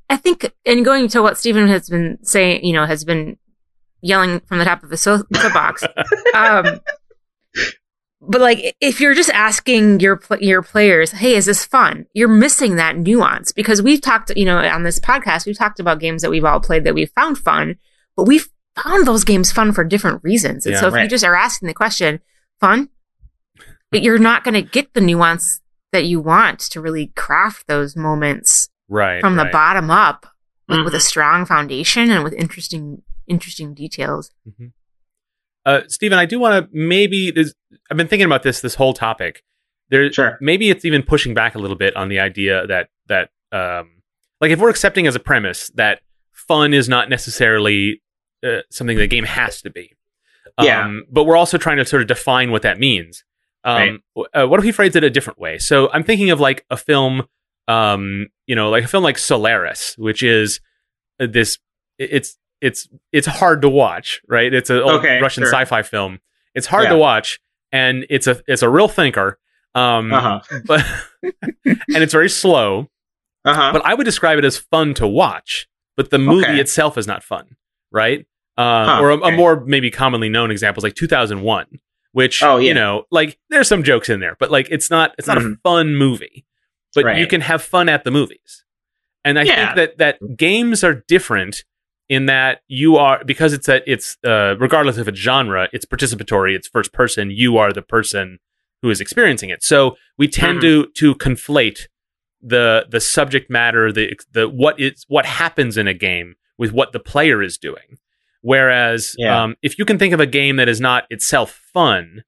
I think, and going to what Stephen has been saying, you know, has been yelling from the top of the soapbox. <laughs> um, but like, if you're just asking your your players, "Hey, is this fun?" You're missing that nuance because we've talked, you know, on this podcast, we've talked about games that we've all played that we've found fun, but we've found those games fun for different reasons. And Yeah. so, if you just are asking the question, "Fun," you're not going to get the nuance that you want to really craft those moments Right. from the bottom up like with a Mhm. strong foundation and with interesting interesting details Uh, Stephen, I do want to maybe. there's- I've been thinking about this this whole topic. There, Sure. maybe it's even pushing back a little bit on the idea that that um, like if we're accepting as a premise that fun is not necessarily uh, something the game has to be. Um, Yeah. But we're also trying to sort of define what that means. Um, w- uh, what if we phrased it a different way? So I'm thinking of like a film, um, you know, like a film like Solaris, which is uh, this. It's it's it's hard to watch, right? It's an old Okay, Russian sure. sci-fi film. It's hard Yeah. to watch, and it's a it's a real thinker. Um, Uh huh. <laughs> but and it's very slow. Uh huh. But I would describe it as fun to watch. But the movie Okay. itself is not fun, right? Uh, Huh, or a, a more maybe commonly known example is like 2001, which Oh, yeah. you know, like there's some jokes in there, but like it's not it's not a Mhm. fun movie. But you can have fun at the movies, and I Yeah. think that that games are different in that you are because it's a it's uh, regardless if it's genre, it's participatory, it's first person. You are the person who is experiencing it. So we tend Mhm. to to conflate the the subject matter, the the what is what happens in a game with what the player is doing. Whereas, Yeah. um, if you can think of a game that is not itself fun,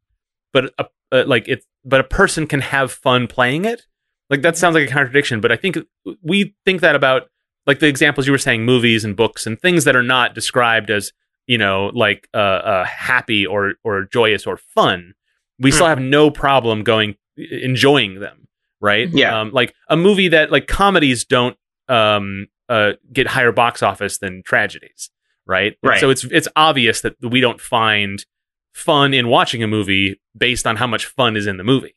but uh like it but a person can have fun playing it. Like that sounds like a contradiction, but I think we think that about like the examples you were saying, movies and books and things that are not described as you know like uh, uh happy or or joyous or fun. We still Mm. have no problem going enjoying them, right? Yeah. Um, like a movie that like comedies don't um uh get higher box office than tragedies, right? And Right. So it's it's obvious that we don't find fun in watching a movie based on how much fun is in the movie.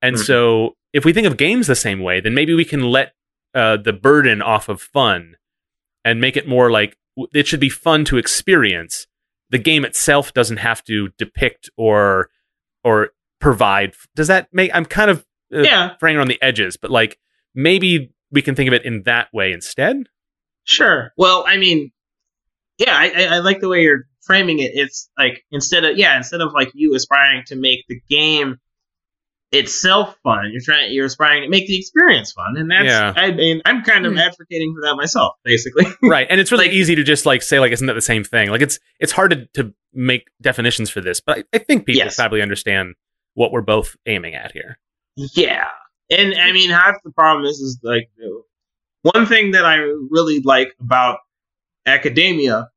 And Mhm. so if we think of games the same way, then maybe we can let uh, the burden off of fun and make it more like it should be fun to experience. The game itself doesn't have to depict or or provide. Does that make? I'm kind of uh, Yeah, fraying on the edges, but like maybe we can think of it in that way instead. sure. Well, I mean, yeah, I, I, I like the way you're framing it. It's like instead of yeah, instead of like you aspiring to make the game itself fun, you're trying you're aspiring to make the experience fun, and that's Yeah. I mean I'm kind of Hmm. advocating for that myself, basically. <laughs> right and it's really Like- easy to just like say like isn't that the same thing like it's it's hard to, to make definitions for this but I, I think people Yes. probably understand what we're both aiming at here Yeah, and I mean half the problem is is like one thing that I really like about academia,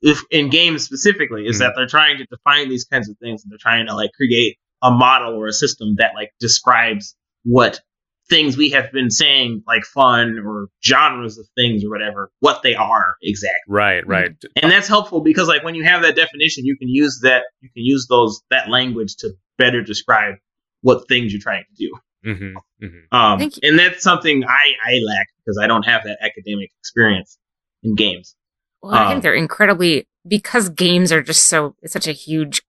if in games specifically, is Mhm. that they're trying to define these kinds of things and they're trying to like create a model or a system that like describes what things we have been saying like fun or genres of things or whatever what they are exactly. Right right. And that's helpful because like when you have that definition you can use that you can use those that language to better describe what things you're trying to do. Hmm hmm um, and that's something I, I lack because I don't have that academic experience in games. Well, I Um, think they're incredibly because games are just so it's such a huge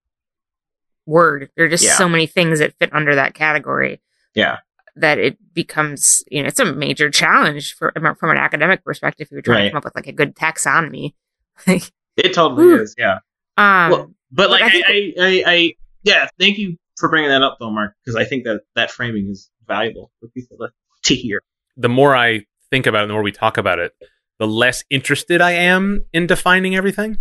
word. There are just Yeah. so many things that fit under that category Yeah. that it becomes you know it's a major challenge for from an academic perspective. If you're trying Right. to come up with like a good taxonomy, <laughs> like It totally Ooh. is, yeah. um, well, but like I I, think- I, I, I, yeah. Thank you for bringing that up, though, Mark, because I think that that framing is valuable for people to, to hear. the more i think about it the more we talk about it the less interested i am in defining everything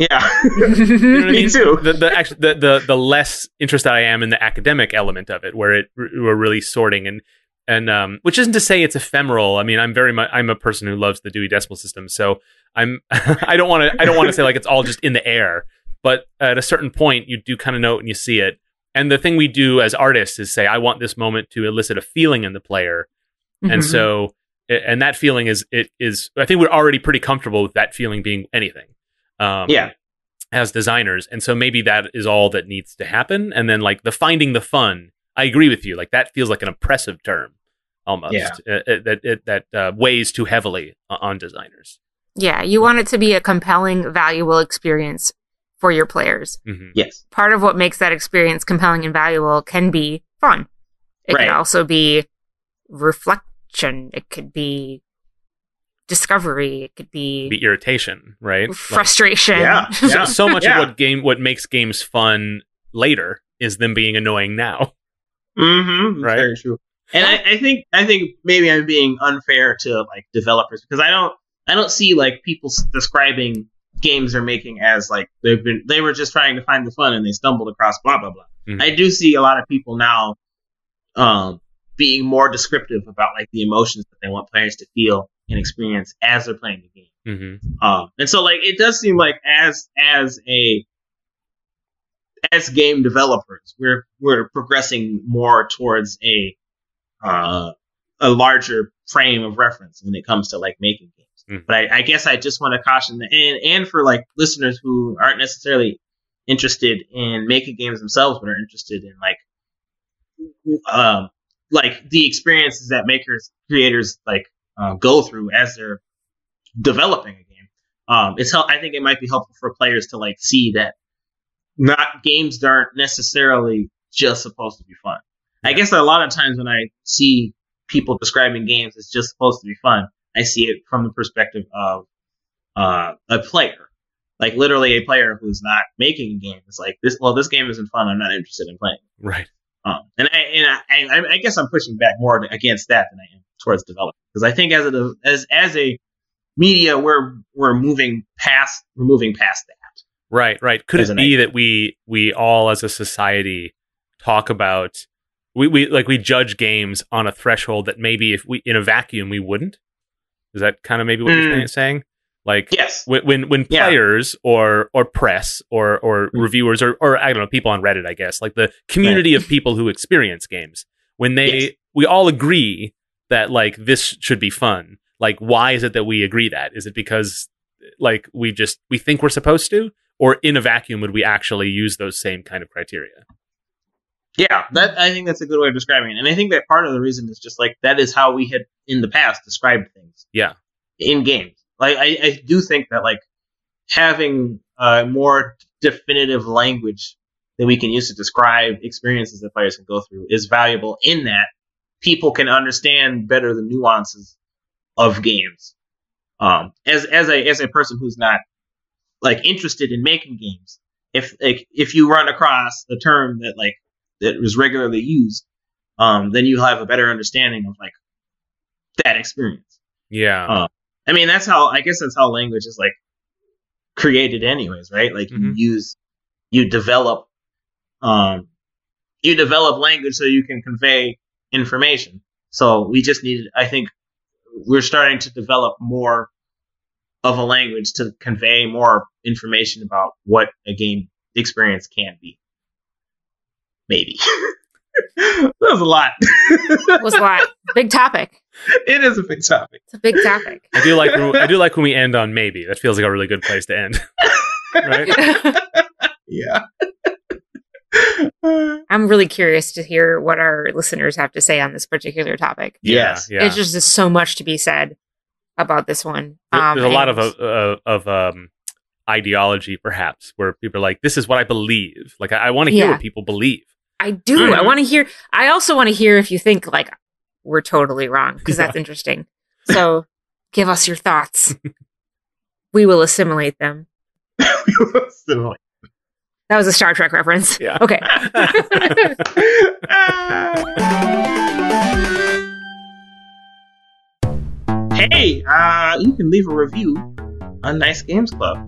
Yeah, <laughs> <laughs> You know I me too. the the, <laughs> actually, the the the less interested I am in the academic element of it, where it we're really sorting and and um, which isn't to say it's ephemeral. I mean, I'm very much I'm a person who loves the Dewey Decimal System, so I'm I don't want to I don't want to say like it's all just in the air, but at a certain point you do kind of know it and you see it. And the thing we do as artists is say, I want this moment to elicit a feeling in the player, and Mhm. so and that feeling is it is I think we're already pretty comfortable with that feeling being anything. Um, Yeah. as designers, and so maybe that is all that needs to happen. And then like the finding the fun, I agree with you. Like that feels like an oppressive term almost Yeah. uh, uh, that it, that uh, weighs too heavily on designers. yeah, you want it to be a compelling, valuable experience for your players. hmm Yes, Part of what makes that experience compelling and valuable can be fun. It Right. can also be reflection. It could be discovery. It could be, Be irritation, right? Like, frustration. Yeah. <laughs> so, so much Yeah. of what game what makes games fun later is them being annoying now. mm-hmm. Right. Very true. And I, I think I think maybe I'm being unfair to like developers because I don't I don't see like people describing games they're making as like they've been they were just trying to find the fun and they stumbled across blah blah blah. Mhm. I do see a lot of people now um being more descriptive about like the emotions that they want players to feel and experience as they're playing the game. hmm Um, and so like it does seem like as as a as game developers, we're we're progressing more towards a uh, a larger frame of reference when it comes to like making games. Mhm. But I, I guess I just want to caution the and and for like listeners who aren't necessarily interested in making games themselves, but are interested in like um like the experiences that makers creators like uh, go through as they're developing a game. Um, it's hel- I think it might be helpful for players to like see that not games aren't necessarily just supposed to be fun. I guess a lot of times when I see people describing games as just supposed to be fun, I see it from the perspective of uh, a player, like literally a player who's not making a game. It's like this. Well, this game isn't fun. I'm not interested in playing. Right. Um, and I and I, I, I guess I'm pushing back more against that than I am towards development because I think as a as as a media we're we're moving past we're moving past that. Right, right. Could it be that we we all as a society talk about we, we like we judge games on a threshold that maybe if we in a vacuum we wouldn't. Is that kind of maybe what you're Mm. saying? Like Yes. when when, when Yeah. players or or press or or Mm. reviewers or or I don't know people on Reddit I guess like the community of people who experience games when they Yes. we all agree that like this should be fun like why is it that we agree that is it because like we just we think we're supposed to or in a vacuum would we actually use those same kind of criteria Yeah, that I think that's a good way of describing it. And I think that part of the reason is just like that is how we had in the past described things. Yeah. In games. Like I, I do think that like having uh, more definitive language that we can use to describe experiences that players can go through is valuable in that people can understand better the nuances of games. Um, as as a as a person who's not like interested in making games, if like if you run across a term that like that was regularly used, um, then you'll have a better understanding of like that experience. yeah Uh, I mean, that's how I guess that's how language is like created, anyways, right? Like Mhm. you use, you develop, um, you develop language so you can convey information. So we just needed, I think, we're starting to develop more of a language to convey more information about what a game experience can be. Maybe. <laughs> that was a lot. was a lot. Big topic. it is a big topic. It's a big topic. I do like I do like when we end on maybe that feels like a really good place to end <laughs> right <laughs> Yeah. I'm really curious to hear what our listeners have to say on this particular topic. Yes. yeah, It's just so much to be said about this one. Um, there's a lot of uh, of um, ideology, perhaps, where people are like, "This is what I believe." Like, I, I want to hear Yeah. what people believe. I do. I Mhm. want to hear. I also want to hear if you think like we're totally wrong because that's interesting. So give us your thoughts. <laughs> we will assimilate them. <laughs> Similar. That was a Star Trek reference. Yeah. Okay. <laughs> hey, uh, you can leave a review on Nice Games Club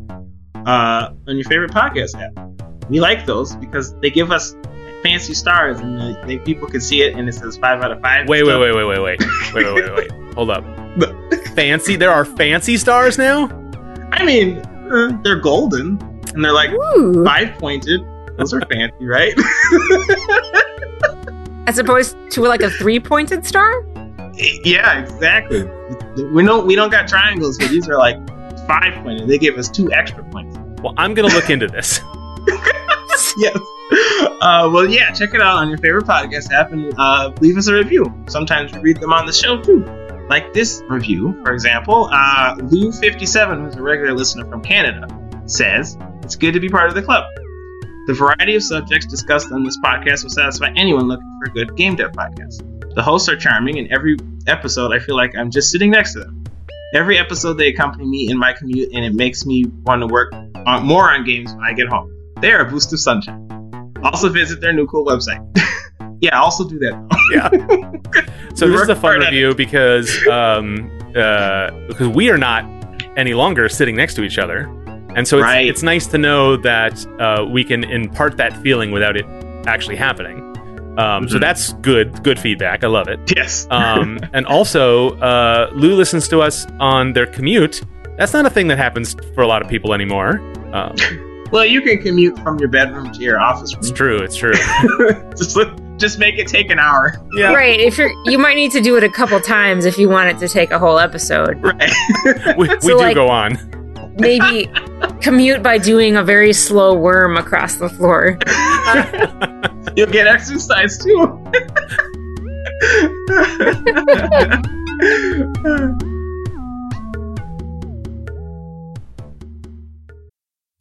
uh, on your favorite podcast app. We like those because they give us fancy stars and they, they, people can see it and it says five out of five. wait, wait, wait, wait, wait, wait, wait, wait, wait, <laughs> wait. Hold up. Fancy? There are fancy stars now. I mean, uh, they're golden and they're like Ooh. five pointed. Those are fancy, right? <laughs> As opposed to like a three pointed star? yeah, exactly. We don't we don't got triangles but These are like five pointed. They give us two extra points. Well, I'm gonna look into this. <laughs> yes. Uh, well, yeah, check it out on your favorite podcast app and uh, leave us a review. Sometimes we read them on the show too. Like this review, for example, uh, Lou57, who's a regular listener from Canada, says, It's good to be part of the club. The variety of subjects discussed on this podcast will satisfy anyone looking for a good game dev podcast. The hosts are charming, and every episode I feel like I'm just sitting next to them. Every episode they accompany me in my commute, and it makes me want to work on, more on games when I get home. They are a boost of sunshine. Also visit their new cool website. <laughs> yeah, also do that. Yeah. <laughs> So this is a fun review because um, uh, because we are not any longer sitting next to each other, and so it's, Right. it's nice to know that uh, we can impart that feeling without it actually happening. Um, So Mhm. that's good, good feedback. I love it. yes. <laughs> Um, and also, uh, Lou listens to us on their commute. That's not a thing that happens for a lot of people anymore. Um, <laughs> well, you can commute from your bedroom to your office it's true. It's true. <laughs> just, just make it take an hour. Yeah. Right. If you're you might need to do it a couple times if you want it to take a whole episode. Right. We, we So, do like- go on. Maybe commute by doing a very slow worm across the floor. <laughs> You'll get exercise too. <laughs>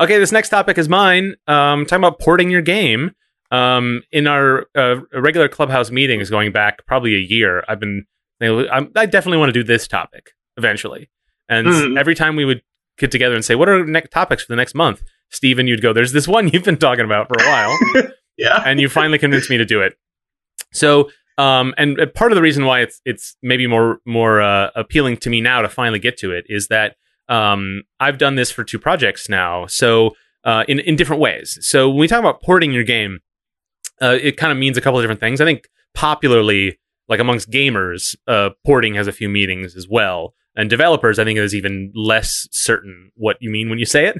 Okay, this next topic is mine. Um, talking about porting your game. Um, in our uh, regular clubhouse meetings going back probably a year, I've been. I'm, I definitely want to do this topic eventually. And Mhm. every time we would get together and say, "What are next topics for the next month?" Steven, you'd go, "There's this one you've been talking about for a while." <laughs> Yeah. and you finally convinced me to do it. So, um, and part of the reason why it's it's maybe more more uh, appealing to me now to finally get to it is that um, I've done this for two projects now, so uh, in in different ways. So when we talk about porting your game, uh, it kind of means a couple of different things. I think popularly, like amongst gamers, uh, porting has a few meanings as well. And developers, I think, is even less certain what you mean when you say it.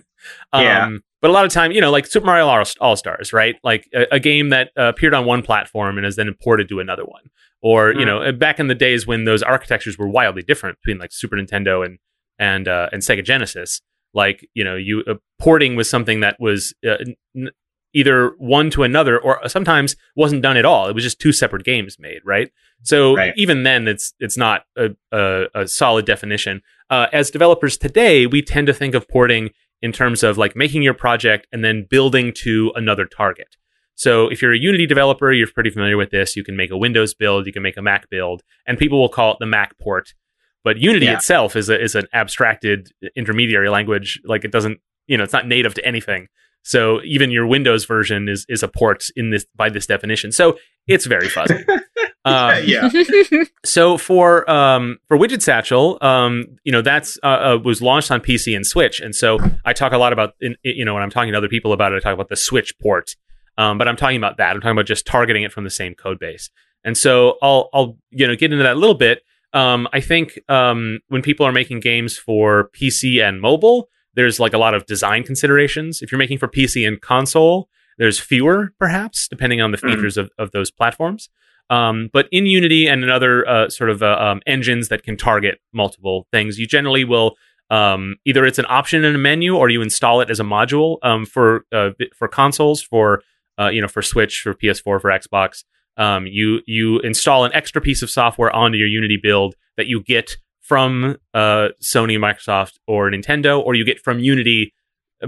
Um, Yeah. But a lot of time, you know, like Super Mario All Stars, right? Like a, a game that uh, appeared on one platform and is then ported to another one. Or you Mm. know, back in the days when those architectures were wildly different between like Super Nintendo and and uh, and Sega Genesis, like you know, you uh, porting was something that was uh, n- either one to another, or sometimes wasn't done at all. It was just two separate games made, right? So Right. even then, it's it's not a, a, a solid definition. Uh, as developers today, we tend to think of porting in terms of like making your project and then building to another target. So if you're a Unity developer, you're pretty familiar with this. You can make a Windows build, you can make a Mac build, and people will call it the Mac port. But Unity Yeah. itself is a, is an abstracted intermediary language. Like it doesn't, you know, it's not native to anything. So even your Windows version is is a port in this by this definition. So it's very fuzzy. <laughs> Um, yeah. <laughs> so for um, for Widget Satchel, um, you know that's uh, uh, was launched on PC and Switch, and so I talk a lot about in, you know when I'm talking to other people about it, I talk about the Switch port, um, but I'm talking about that. I'm talking about just targeting it from the same code base, and so I'll I'll you know get into that a little bit. Um, I think um, when people are making games for PC and mobile, there's like a lot of design considerations. If you're making for PC and console, there's fewer perhaps depending on the Mm. features of, of those platforms. Um, but in Unity and in other uh, sort of uh, um, engines that can target multiple things, you generally will um, either it's an option in a menu or you install it as a module um, for uh, for consoles, for uh, you know for Switch, for PS4, for Xbox. Um, you you install an extra piece of software onto your Unity build that you get from uh, Sony, Microsoft, or Nintendo, or you get from Unity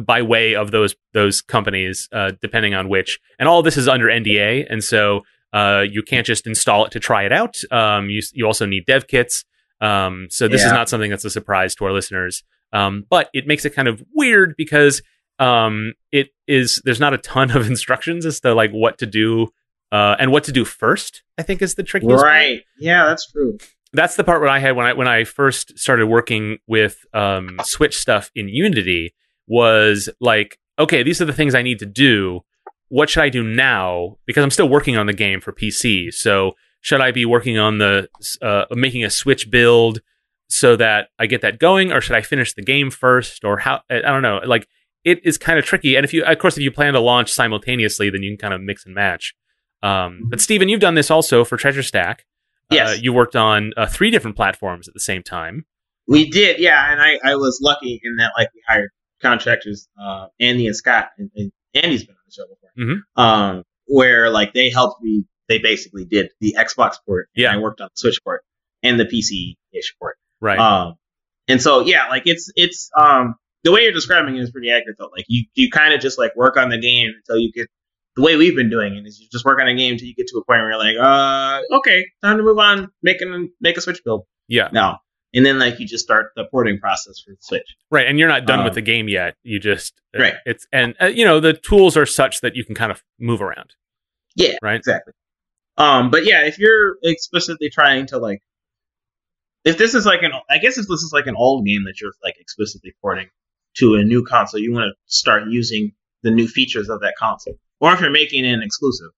by way of those those companies, uh, depending on which. And all this is under NDA, and so uh, you can't just install it to try it out. Um, you you also need dev kits. Um, so this is not something that's a surprise to our listeners. Um, but it makes it kind of weird because um, it is there's not a ton of <laughs> instructions as to like what to do uh, and what to do first. I think is the trickiest. part Right. Yeah, that's true. that's the part where I had when I when I first started working with um, Switch stuff in Unity was like, okay, these are the things I need to do. What should I do now? Because I'm still working on the game for PC. So should I be working on the uh, making a Switch build so that I get that going, or should I finish the game first, or how? I I don't know. Like it is kind of tricky. And if you, of course, if you plan to launch simultaneously, then you can kind of mix and match. Um, but Steven, you've done this also for Treasure Stack. Yes. Uh, you worked on uh, three different platforms at the same time. We did, yeah, and I, I was lucky in that like we hired contractors, uh, Andy and Scott, and, and Andy's been on the show before, Mhm. um, where like they helped me. They basically did the Xbox port, and Yeah. I worked on the Switch port and the PC ish port. Right. Um, and so yeah, like it's it's um the way you're describing it is pretty accurate though. Like you you kind of just like work on the game until you get the way we've been doing it is you just work on a game until you get to a point where you're like, uh, okay, time to move on, make an make a Switch build yeah. now, and then like you just start the porting process for the Switch. Right. And you're not done with Um, the game yet. You just uh, Right. It's and uh, you know the tools are such that you can kind of move around. Yeah, Right. exactly. Um, but yeah, if you're explicitly trying to like, if this is like an, I guess if this is like an old game that you're like explicitly porting to a new console, you want to start using the new features of that console. Or if you're making an exclusive,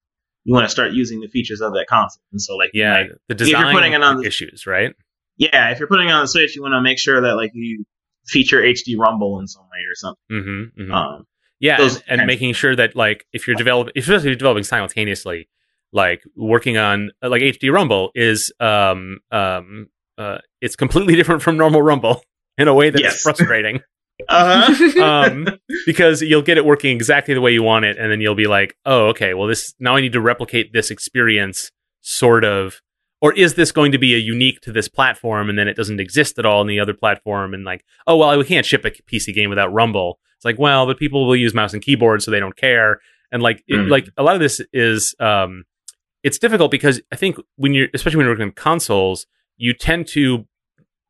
you want to start using the features of that console. And so like, Yeah. like, the you're design putting it on the- issues. Right. yeah, if you're putting it on the Switch, you want to make sure that like you feature HD Rumble in some way or something. Mm-hmm, mm-hmm. Um, yeah, and, and making sure that like if you're developing, especially if you're developing simultaneously, like working on like HD Rumble is um um uh it's completely <laughs> different from normal Rumble in a way that's Yes. frustrating. Uh-huh. <laughs> um, because you'll get it working exactly the way you want it, and then you'll be like, "Oh, okay. Well, this now I need to replicate this experience, sort of." Or is this going to be a unique to this platform, and then it doesn't exist at all in the other platform? And like, oh well, we can't ship a PC game without Rumble. It's like, well, but people will use mouse and keyboard, so they don't care. And like, it, Mhm. like a lot of this is, um, it's difficult because I think when you're, especially when you're working on consoles, you tend to.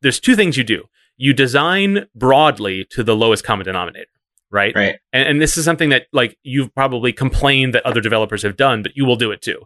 There's two things you do you design broadly to the lowest common denominator, right? right. And, and this is something that like you've probably complained that other developers have done, but you will do it too.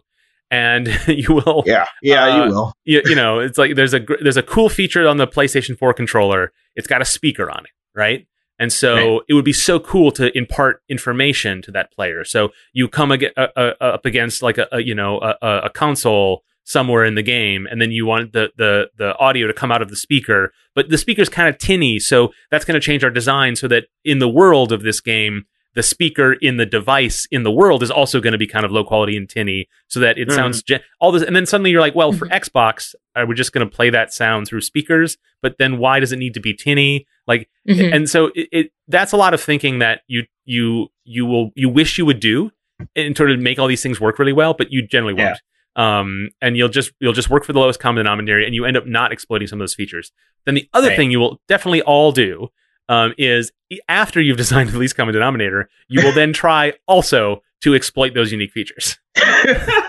And <laughs> you will, Yeah. Yeah, Uh, you will. you, you know, it's like there's a gr- there's a cool feature on the PlayStation 4 controller. It's got a speaker on it, right? And so Right. it would be so cool to impart information to that player. So you come ag- uh, uh, up against like a, a you know a, a a console somewhere in the game, and then you want the the the audio to come out of the speaker, but the speaker's kind of tinny, so that's going to change our design so that in the world of this game. The speaker in the device in the world is also going to be kind of low quality and tinny, so that it Mhm. sounds gen- all this. And then suddenly you're like, well, for Xbox, are we just going to play that sound through speakers? But then why does it need to be tinny? Like, Mhm. and so it, it that's a lot of thinking that you you you will you wish you would do in order to make all these things work really well, but you generally won't. Um, and you'll just you'll just work for the lowest common denominator, and you end up not exploiting some of those features. Then the other Right. thing you will definitely all do um, is after you've <laughs> designed the least common denominator, you will then try also to exploit those unique features. <laughs>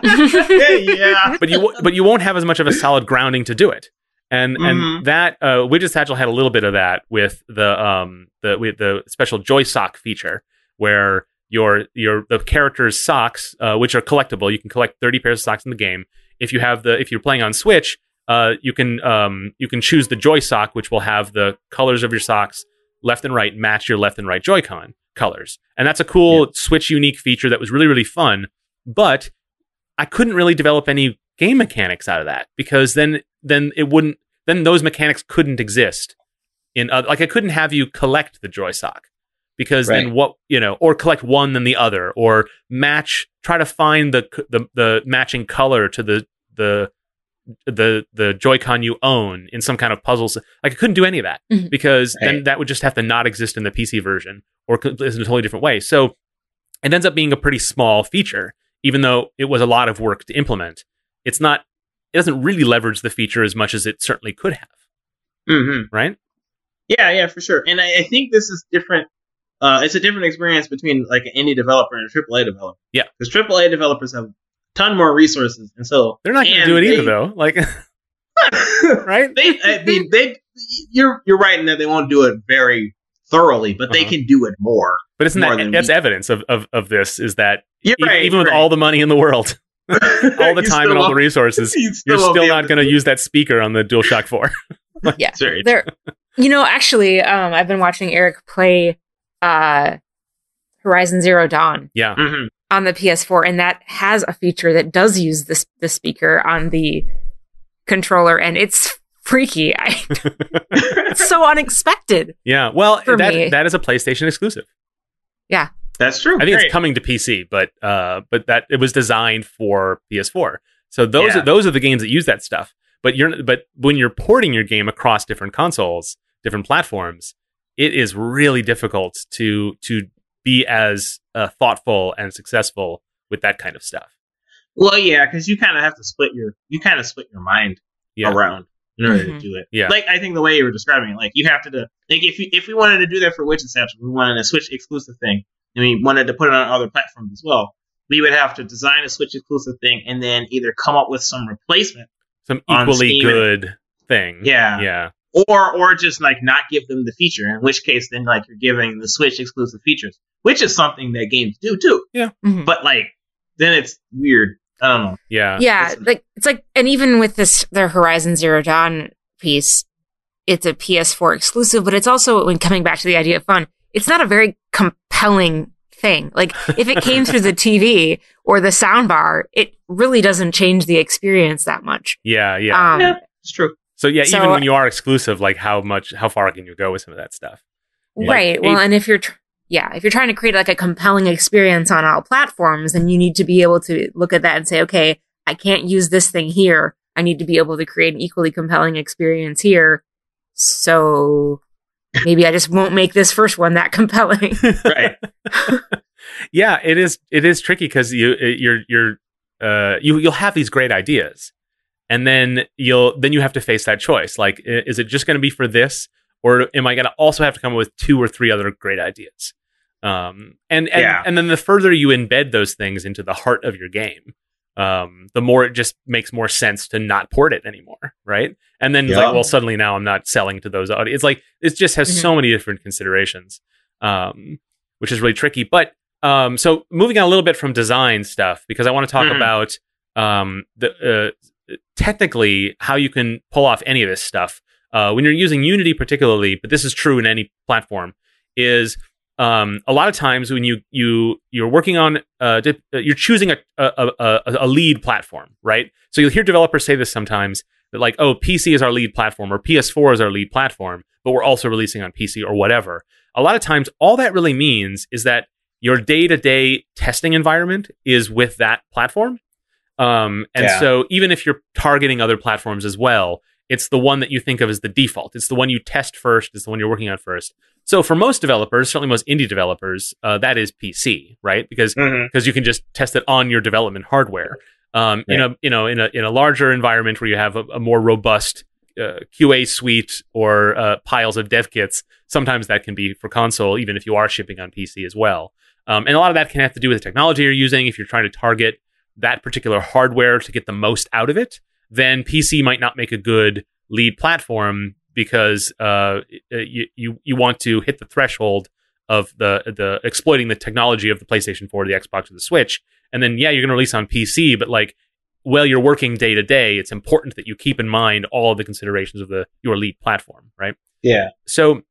yeah. but you wo- but you won't have as much of a solid grounding to do it. And Mhm. and that uh, Widget Satchel had a little bit of that with the um the with the special Joy Sock feature where your your the character's socks uh, which are collectible. You can collect 30 pairs of socks in the game. If you have the if you're playing on Switch uh, you can um, you can choose the Joy Sock which will have the colors of your socks left and right match your left and right Joy-Con colors. And that's a cool Switch unique feature that was really really fun. But I couldn't really develop any game mechanics out of that because then then it wouldn't then those mechanics couldn't exist in uh, like I couldn't have you collect the joy sock because then what you know or collect one then the other or match try to find the the the matching color to the the the the Joy-Con you own in some kind of puzzles. Like I couldn't do any of that Mhm. because then that would just have to not exist in the PC version or co- in a totally different way. So it ends up being a pretty small feature, even though it was a lot of work to implement. It's not. It doesn't really leverage the feature as much as it certainly could have, hmm right? Yeah, yeah, for sure. And I, I think this is different. Uh, it's a different experience between like an indie developer and a AAA developer. Yeah. because AAA developers have a ton more resources, and so They're not going to do it either, though. Like, <laughs> right? they, I mean, they, you're you're right in that they won't do it very thoroughly, but they Uh-huh. can do it more. But isn't More that than that's we- evidence of, of, of this? Is that You're e- right, even with right. all the money in the world, <laughs> all the time and all the resources, <laughs> you you're won't still not going to use that speaker on the DualShock Four. yeah. There, you know, actually, um, I've been watching Eric play uh, Horizon Zero Dawn yeah, Mhm. on the PS4, and that has a feature that does use this the speaker on the controller, and it's freaky. I, <laughs> it's so unexpected. yeah. Well, For that me. that is a PlayStation exclusive. Yeah. That's true. I think Great. it's coming to PC, but uh, but that it was designed for PS4. So those Yeah. are those are the games that use that stuff. But you're but when you're porting your game across different consoles, different platforms, it is really difficult to to be as uh, thoughtful and successful with that kind of stuff. Well, yeah, because you kind of have to split your you kind of split your mind Yeah, around in order Mhm. to do it. Yeah. like I think the way you were describing it, like you have to do like if you, if we wanted to do that for Witch Inception, we wanted a Switch exclusive thing, and we wanted to put it on other platforms as well. We would have to design a Switch exclusive thing and then either come up with some replacement, some equally Steam. good thing. Yeah. yeah, or or just like not give them the feature. In which case, then like you're giving the Switch exclusive features, which is something that games do too. Mhm. But like then it's weird. I don't know. yeah, yeah, Listen. like it's like, and even with this, their Horizon Zero Dawn piece, it's a PS4 exclusive, but it's also when coming back to the idea of fun, it's not a very compelling thing. Like if it came through the <laughs> TV or the soundbar, it really doesn't change the experience that much. yeah, yeah. Um, Yeah, it's true. So yeah, So- even when you are exclusive, like how much, how far can you go with some of that stuff? Like, right. Well, and if you're, tr- yeah, if you're trying to create like a compelling experience on all platforms, then you need to be able to look at that and say, okay, I can't use this thing here. I need to be able to create an equally compelling experience here. So maybe I just won't make this first one that <laughs> compelling. Right. <laughs> yeah, it is. It is tricky because you you're you're uh you you'll have these great ideas, and then you'll then you have to face that choice. Like, is it just going to be for this, or am I going to also have to come up with two or three other great ideas? Um, and and Yeah. and then the further you embed those things into the heart of your game, um, the more it just makes more sense to not port it anymore, right? And then it's Yeah. like, well, suddenly now I'm not selling to those audience. It's like it just has Mhm. so many different considerations, um, which is really tricky. But um, so moving on a little bit from design stuff because I want to talk Mhm. about um, the uh, technically how you can pull off any of this stuff uh, when you're using Unity, particularly. But this is true in any platform. Is um, a lot of times when you you you're working on uh, uh, you're choosing a, a a a lead platform, right? So you'll hear developers say this sometimes that like, oh, PC is our lead platform or PS4 is our lead platform, but we're also releasing on PC or whatever. A lot of times, all that really means is that your day to day testing environment is with that platform. Um, and Yeah. so even if you're targeting other platforms as well, it's the one that you think of as the default. It's the one you test first. It's the one you're working on first. So for most developers, certainly most indie developers, uh, that is PC, right? Because because you can just test it on your development hardware. Um, In a you know in a in a larger environment where you have a, a more robust uh, QA suite or uh, piles of dev kits, sometimes that can be for console, even if you are shipping on PC as well. Um, and a lot of that can have to do with the technology you're using. If you're trying to target that particular hardware to get the most out of it, then PC might not make a good lead platform because uh, you, you you want to hit the threshold of the the exploiting the technology of the PlayStation 4, the Xbox, or the Switch, and then yeah, you're going to release on PC, but like while you're working day to day, it's important that you keep in mind all of the considerations of the your lead platform, right? Yeah. So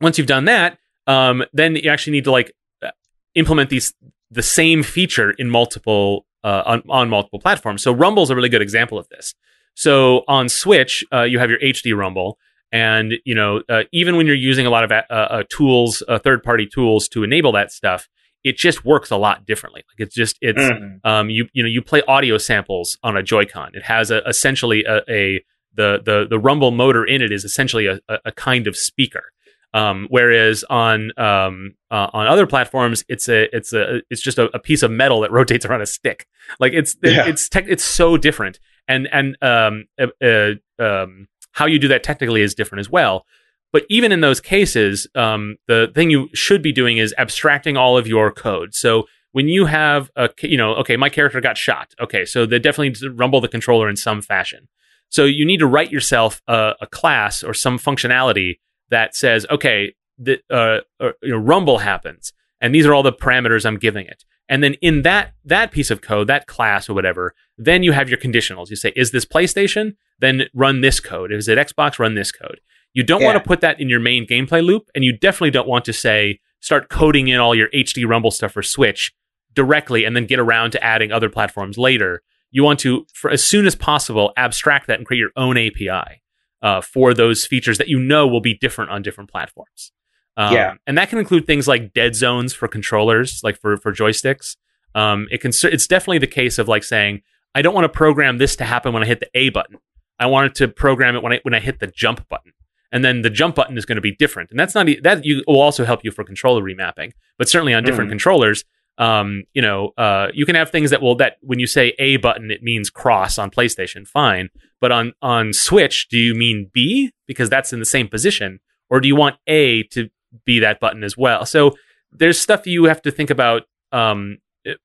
once you've done that, um, then you actually need to like uh, implement these the same feature in multiple uh, on, on multiple platforms. So Rumble's a really good example of this. So on Switch, uh, you have your HD Rumble, and you know uh, even when you're using a lot of uh, uh, tools, uh, third party tools to enable that stuff, it just works a lot differently. Like it's just it's Mhm. um, you you know you play audio samples on a Joy-Con. It has a, essentially a, a the the the Rumble motor in it is essentially a, a kind of speaker. Um, whereas on um, uh, on other platforms, it's a it's a it's just a, a piece of metal that <laughs> rotates around a stick. Like it's Yeah. it's tech it's so different, and and um, uh, uh, um, how you do that technically is different as well. But even in those cases, um, the thing you should be doing is abstracting all of your code. So when you have a, you know, okay, my character got shot. Okay, so they definitely need to rumble the controller in some fashion. So you need to write yourself a, a class or some functionality that says, okay, the uh, uh, you know, rumble happens, and these are all the parameters I'm giving it. And then in that that piece of code, that class or whatever, then you have your conditionals. You say, is this PlayStation? Then run this code. Is it Xbox? Run this code. You don't want to put that in your main gameplay loop, and you definitely don't want to say start coding in all your HD Rumble stuff for Switch directly, and then get around to adding other platforms later. You want to, for as soon as possible, abstract that and create your own API uh, for those features that you know will be different on different platforms. Um, Yeah. and that can include things like dead zones for controllers, like for for joysticks. Um, it can. It's definitely the case of like saying, I don't want to program this to happen when I hit the A button. I want it to program it when I when I hit the jump button, and then the jump button is going to be different. And that's not that you will also help you for controller remapping, but certainly on different Mhm. controllers. Um, you know, uh, you can have things that will that when you say A button, it means cross on PlayStation, fine. But on on Switch, do you mean B because that's in the same position, or do you want A to be that button as well? So there's stuff you have to think about um,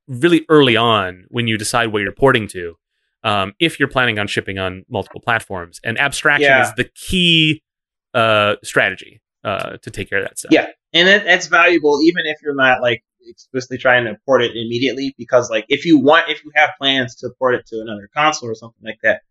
really early on when you decide what you're porting to. Um, if you're planning on shipping on multiple platforms, and abstraction Yeah. is the key uh, strategy uh, to take care of that stuff. Yeah, and it, it's valuable even if you're not like explicitly trying to port it immediately because like if you want if you have plans to port it to another console or something like that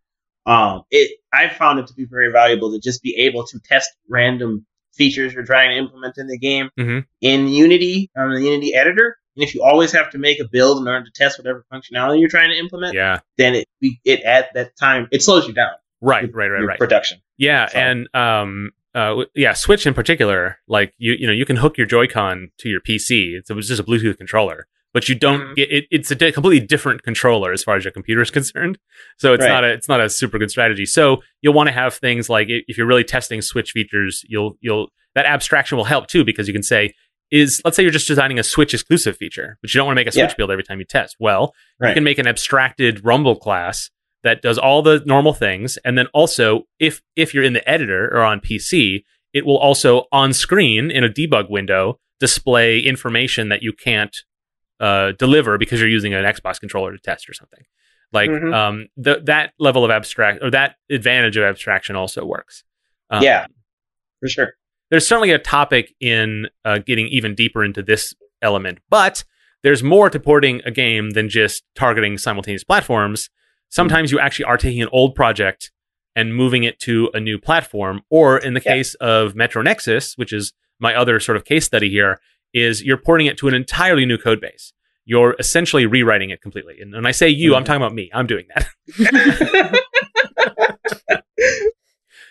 um it i found it to be very valuable to just be able to test random features you're trying to implement in the game Mhm. in unity on the unity editor and if you always have to make a build in order to test whatever functionality you're trying to implement yeah, then it it at that time it slows you down right, right, right, right. production Yeah, So- and um, uh, yeah, Switch in particular, like you, you know, you can hook your Joy-Con to your PC. It's, it's just a Bluetooth controller, but you don't Mhm. get it. It's a di- completely different controller as far as your computer is <laughs> concerned. So it's Right. not a it's not a super good strategy. So you'll want to have things like if you're really testing Switch features, you'll you'll that abstraction will help too because you can say is let's say you're just designing a Switch exclusive feature, but you don't want to make a Switch Yeah. build every time you test. Well, you can make an abstracted Rumble class that does all the normal things, and then also if if you're in the editor or on PC, it will also on screen in a debug window display information that you can't uh, deliver because you're using an Xbox controller to test or something. Like Mhm. um, th- that level of abstract or that advantage of abstraction also works. Um, yeah, for sure. there's certainly a topic in uh, getting even deeper into this element, but there's more to porting a game than just targeting simultaneous platforms. Sometimes you actually are taking an old project and moving it to a new platform, or in the Yeah. case of Metro Nexus, which is my other sort of case study here, is you're porting it to an entirely new code base. You're essentially rewriting it completely. And when I say you, I'm Mhm. talking about me. I'm doing that. <laughs>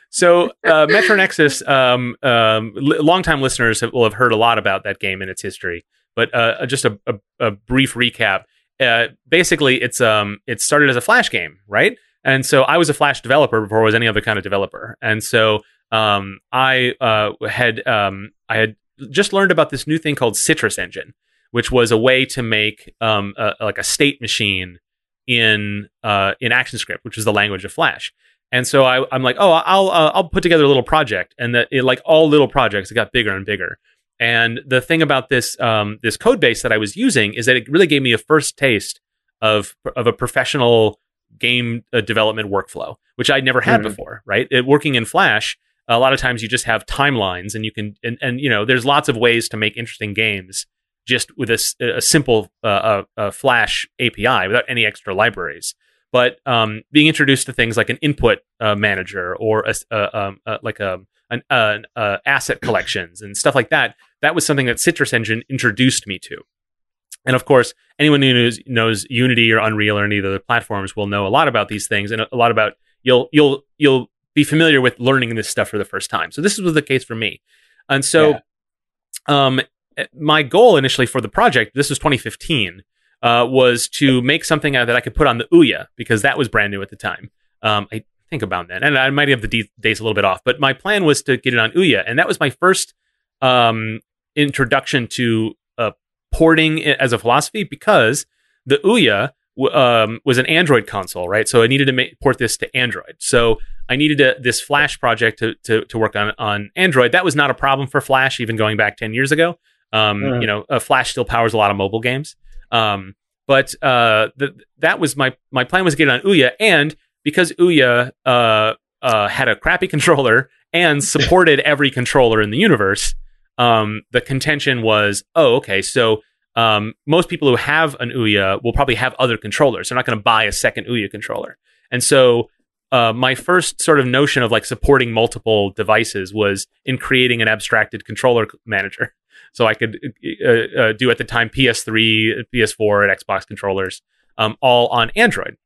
So, uh, Metro Nexus, um, um, l- longtime listeners have, will have heard a lot about that game and its history. But uh, just a, a, a brief recap. Uh, basically, it's um, it started as a Flash game, right? And so I was a Flash developer before I was any other kind of developer. And so um, I uh, had um, I had just learned about this new thing called Citrus Engine, which was a way to make um, a, like a state machine in uh, in ActionScript, which is the language of Flash. And so I, I'm like, oh, I'll uh, I'll put together a little project, and that it, like all little projects, it got bigger and bigger. And the thing about this um, this code base that I was using is that it really gave me a first taste of of a professional game uh, development workflow, which I'd never had Mhm. before. Right, it, working in Flash, a lot of times you just have timelines, and you can and, and you know there's lots of ways to make interesting games just with a simple uh, uh, uh, Flash API without any extra libraries but um, being introduced to things like an input uh, manager or a, um, like a, an uh, uh, asset collections and stuff like that, that was something that Citrus Engine introduced me to. And of course, anyone who knows, knows Unity or Unreal or any of the other platforms will know a lot about these things and a lot about you'll you'll you'll be familiar with learning this stuff for the first time. So this was the case for me, and so um, my goal initially for the project, this was 2015, uh, was to make something that I could put on the Ouya because that was brand new at the time. Um, I think about that, and I might have the d- dates a little bit off, but my plan was to get it on Ouya, and that was my first um, introduction to uh, porting it as a philosophy because the Ouya w- um, was an Android console, right? So I needed to make, port this to Android. So I needed a, this Flash project to, to, to work on on Android. That was not a problem for Flash, even going back ten years ago. Um, Mhm. You know, uh, Flash still powers a lot of mobile games. Um, but uh, the, that was my my plan was to get it on Ouya, and because Ouya uh, uh, had a crappy <laughs> controller and supported every controller in the universe, um, the contention was, oh, okay, so um, most people who have an Ouya will probably have other controllers. They're not going to buy a second Ouya controller, and so uh, my first sort of notion of like supporting multiple devices was in creating an abstracted controller manager. So I could uh, uh, do at the time PS3, PS4, and Xbox controllers, um, all on Android.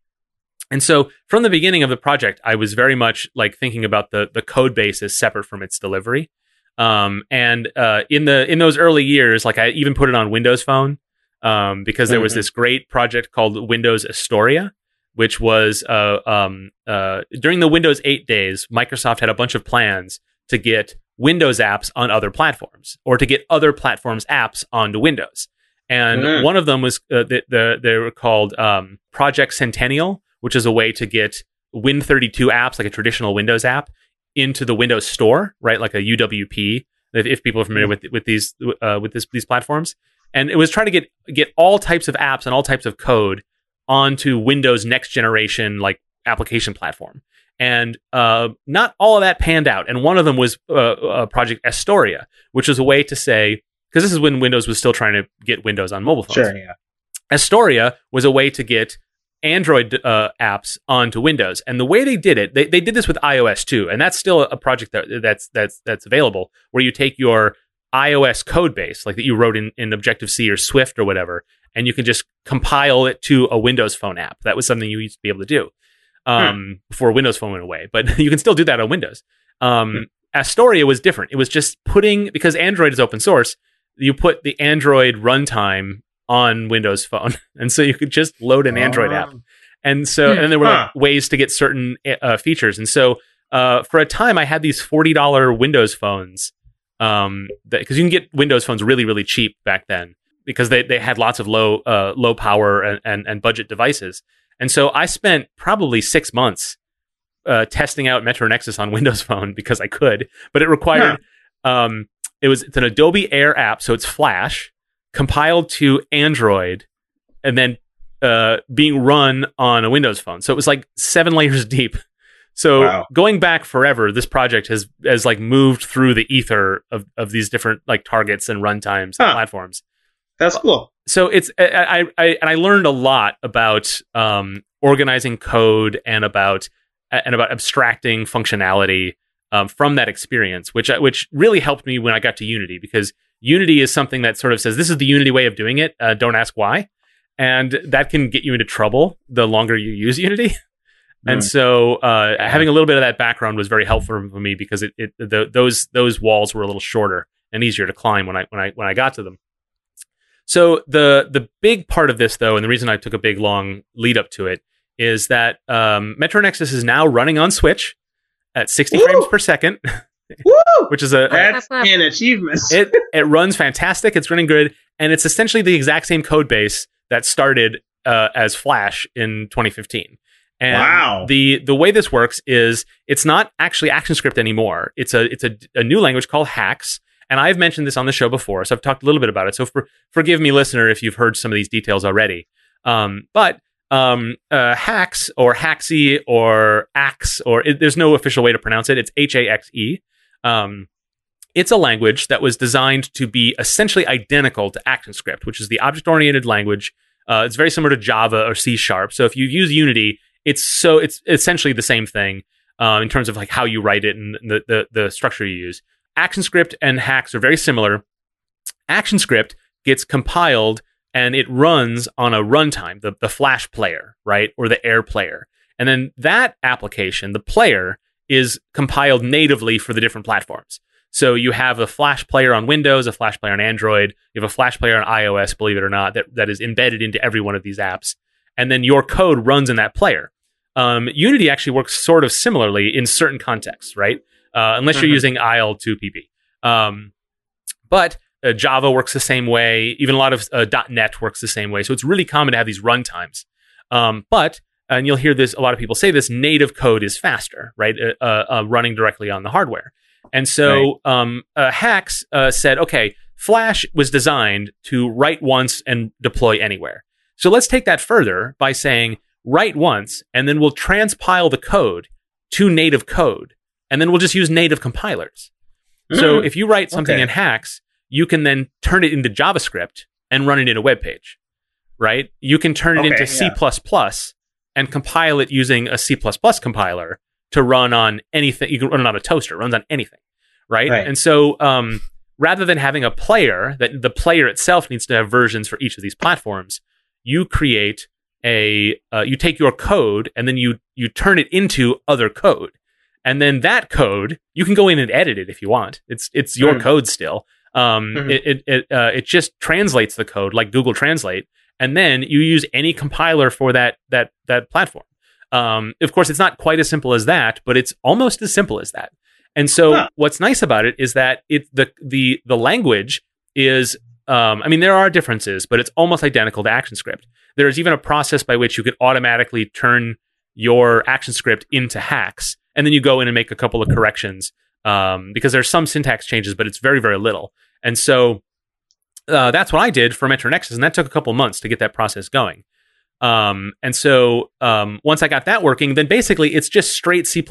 And so from the beginning of the project, I was very much like thinking about the the code base as separate from its delivery. Um, and uh, in the in those early years, like I even put it on Windows Phone um, because there was Mhm. this great project called Windows Astoria, which was uh, um, uh, during the Windows 8 days, Microsoft had a bunch of plans to get Windows apps on other platforms or to get other platforms' apps onto Windows. And Mhm. one of them was uh, the, the, they were called um, Project Centennial, which is a way to get Win32 apps, like a traditional Windows app, into the Windows Store, right? Like a UWP, if, if people are familiar with with these uh, with this, these platforms. And it was trying to get get all types of apps and all types of code onto Windows next generation like application platform. And uh, not all of that panned out. And one of them was uh, uh, Project Astoria, which was a way to say because this is when Windows was still trying to get Windows on mobile phones. Sure, yeah. Astoria was a way to get Android uh, apps onto Windows, and the way they did it, they, they did this with iOS too, and that's still a project that that's that's that's available, where you take your iOS code base, like that you wrote in, in Objective C or Swift or whatever, and you can just compile it to a Windows Phone app. That was something you used to be able to do. um, before Windows Phone went away. But <laughs> you can still do that on Windows. Um, Astoria was different. It was just putting because Android is open source. You put the Android runtime on Windows Phone, <laughs> and so you could just load an Android app. And so, and there were like, ways to get certain uh, features. And so, uh, for a time, I had these forty dollar Windows phones, um, because you can get Windows phones really, really cheap back then because they, they had lots of low uh, low power and, and and budget devices. And so, I spent probably six months uh, testing out Metro Nexus on <laughs> Windows Phone because I could, but it required um, it was it's an Adobe Air app, so it's Flash compiled to Android, and then uh, being run on a Windows phone. So it was like seven <laughs> layers deep. So Wow. going back forever, this project has has like moved through the ether of, of these different like targets and runtimes and platforms That's cool. so it's I, I, I and I learned a lot about um, organizing code and about and about abstracting functionality um, from that experience, which which really helped me when I got to Unity because Unity is something that sort of says this is the Unity way of doing it. Uh, don't ask why, and that can get you into trouble the longer you use <laughs> Unity. And Mm. so, uh, having a little bit of that background was very helpful for me because it, it the, those those walls were a little shorter and easier to climb when I when I when I got to them. So the the big part of this, though, and the reason I took a big long lead up to it is that um, Metro Nexus is now running on Switch at 60 Woo! frames per second, <laughs> Woo! which is a That's Clap, clap. an achievement. it it runs fantastic. It's running good, and it's essentially the exact same code base that started uh, as Flash in 2015. And Wow. the the way this works is it's not actually ActionScript anymore. It's a it's a, a new language called Haxe, And I've mentioned this on the show before, so I've talked a little bit about it. So for, forgive me, listener, if you've heard some of these details already. Um, but um, uh, Hax or Haxi or Axe or it, there's no official way to pronounce it. It's H A X E. Um, it's a language that was designed to be essentially identical to ActionScript, which is the object-oriented language. Uh, it's very similar to Java or C Sharp. So if you use Unity, it's so it's essentially the same thing um, in terms of like how you write it and the, the the structure you use. ActionScript and Haxe are very similar. ActionScript gets compiled and it runs on a runtime, the, the Flash player, right, or the Air player, and then that application, the player, is compiled natively for the different platforms. So you have a Flash player on Windows, a Flash player on Android, you have a Flash player on iOS, believe it or not, that, that is embedded into every one of these apps. And then your code runs in that player. Um, Unity actually works sort of similarly in certain contexts, right? Uh, unless you're Mhm. using IL2CPP. Um, but uh, Java works the same way. Even a lot of uh, .NET works the same way. So it's really common to have these runtimes. Um, but and you'll hear this. A lot of people say this: native code is faster, right? Uh, uh, uh, running directly on the hardware. And so um, uh, uh, said, okay, Flash was designed to write once and deploy anywhere. So let's take that further by saying write once, and then we'll transpile the code to native code, and then we'll just use native compilers. So Mm. if you write something Okay. in Haxe, you can then turn it into JavaScript and run it in a web page, right? You can turn it Okay, into C++ and compile it using a C++ compiler to run on anything. You can run it on a toaster, it runs on anything, right? Right. And so um, rather than having a player, that the player itself needs to have versions for each of these platforms, you create a, uh, you take your code and then you, you turn it into other code. And then that code, you can go in and edit it if you want. It's it's your Mhm. code still. Um, Mhm. It it it, uh, it just translates the code like Google Translate, and then you use any compiler for that that that platform. Um, of course, it's not quite as simple as that, but it's almost as simple as that. And so, Huh. what's nice about it is that it the the the language is. Um, I mean, there are differences, but it's almost identical to ActionScript. There's even a process by which you could automatically turn your ActionScript into Haxe, and then you go in and make a couple of corrections um, because there's some syntax changes, but it's very very little. And so uh, that's what I did for Metro Nexus, and that took a couple months to get that process going. Um, and so um, once I got that working, then basically it's just straight C++.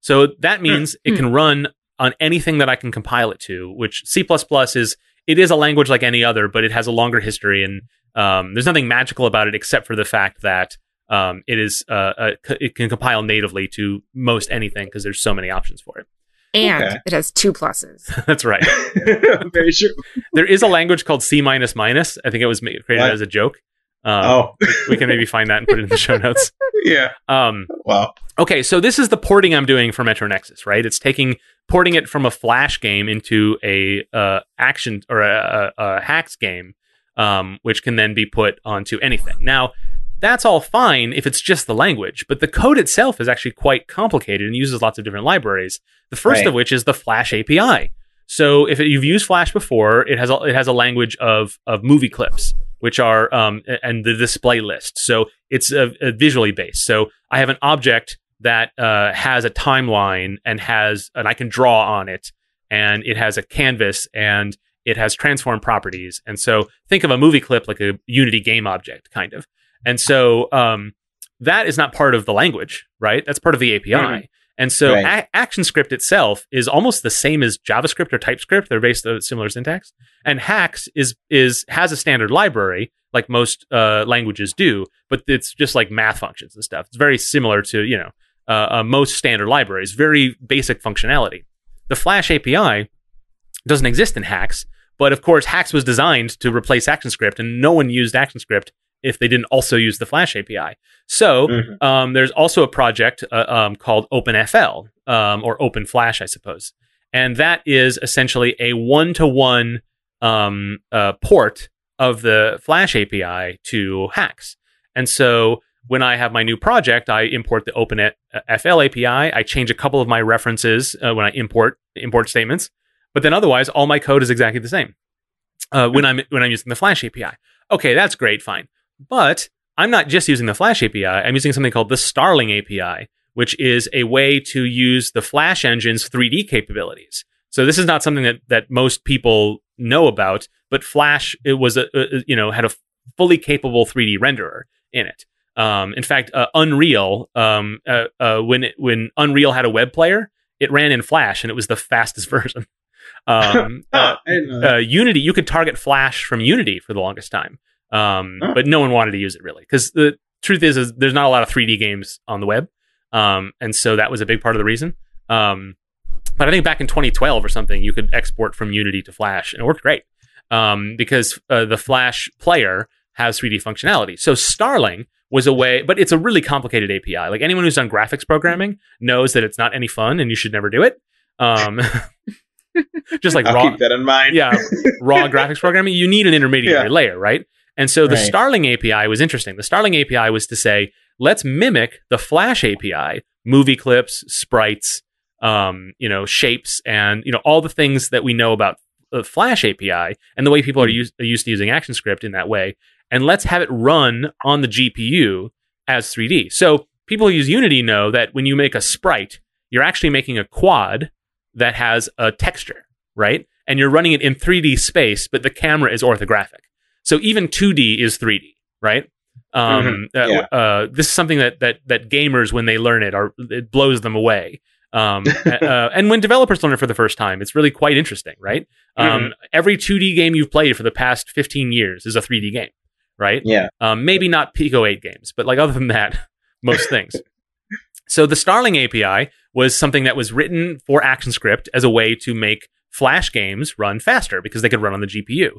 So that means it can run on anything that I can compile it to, which C++ is it is a language like any other, but it has a longer history, and um, there's nothing magical about it except for the fact that um, it is uh, uh, c- it can compile natively to most anything because there's so many options for it. And Okay. it has two pluses. <laughs> That's right. <laughs> Very true. there is a language called C minus minus. I think it was created What? as a joke. Um, Oh, we can maybe find that and put it in the show notes. <laughs> Yeah. Um, Wow. Okay, so this is the porting I'm doing for Metro Nexus, right? It's taking porting it from a Flash game into a uh, action or a, a, a Haxe game, um, which can then be put onto anything. Now, that's all fine if it's just the language, but the code itself is actually quite complicated and uses lots of different libraries. The first Right. of which is the Flash API. So if you've used Flash before, it has a, it has a language of of movie clips, which are um, and the display list. So it's uh, uh, visually based. So I have an object that uh, has a timeline and has and I can draw on it, and it has a canvas and it has transform properties. And so think of a movie clip like a Unity game object, kind of. And so um, that is not part of the language, right? That's part of the API. Mhm. And so Right. a- ActionScript itself is almost the same as JavaScript or TypeScript. They're based on similar syntax. And Haxe is is has a standard library like most uh, languages do, but it's just like math functions and stuff. It's very similar to you know uh, uh, most standard libraries. Very basic functionality. The Flash API doesn't exist in Haxe, but of course Haxe was designed to replace ActionScript, and no one used ActionScript if they didn't also use the Flash API. So Mhm. um, there's also a project uh, um, called OpenFL um, or OpenFlash, I suppose, and that is essentially a one-to-one um, uh, port of the Flash API to Haxe. And so when I have my new project, I import the OpenFL API. I change a couple of my references uh, when I import import statements, but then otherwise, all my code is exactly the same uh, when I'm when I'm using the Flash API. Okay, that's great, fine, but I'm not just using the Flash API. I'm using something called the Starling API, which is a way to use the Flash engine's 3D capabilities. So this is not something that that most people know about, but Flash it was a, a you know had a fully capable 3D renderer in it. Um, in fact, uh, Unreal um, uh, uh, when it, when Unreal had a web player, it ran in Flash and it was the <laughs> fastest version. <laughs> Um, uh, Oh, I didn't know that. uh, Unity, you could target Flash from Unity for the longest time, um, Huh. but no one wanted to use it really because the truth is, is there's not a lot of 3D games on the web, um, and so that was a big part of the reason. Um, but I think back in 2012 or something, you could export from Unity to Flash, and it worked great um, because uh, the Flash player has 3D functionality. So Starling was a way, but it's a really complicated API. Like anyone who's done graphics programming knows that it's not any fun, and you should never do it. Um, <laughs> just like I'll raw, keep that in mind. yeah, raw <laughs> graphics programming, you need an intermediary Yeah. layer, right? And so the Right. Starling API was interesting. The Starling API was to say, let's mimic the Flash API, movie clips, sprites, um, you know, shapes, and you know all the things that we know about the Flash API and the way people are used, are used to using ActionScript in that way, and let's have it run on the GPU as 3D. So people who use Unity know that when you make a sprite, you're actually making a quad that has a texture, right? And you're running it in 3D space, but the camera is orthographic. So even 2D is 3D, right? Um, uh, Yeah. uh, this is something that that that gamers when they learn it are it blows them away. Um, <laughs> uh, and when developers learn it for the first time, it's really quite interesting, right? Um, Every 2D game you've played for the past 15 years is a 3D game, right? Yeah. Um, maybe not Pico 8 games, but like other than that, <laughs> most things. So the Starling API was something that was written for ActionScript as a way to make Flash games run faster because they could run on the GPU.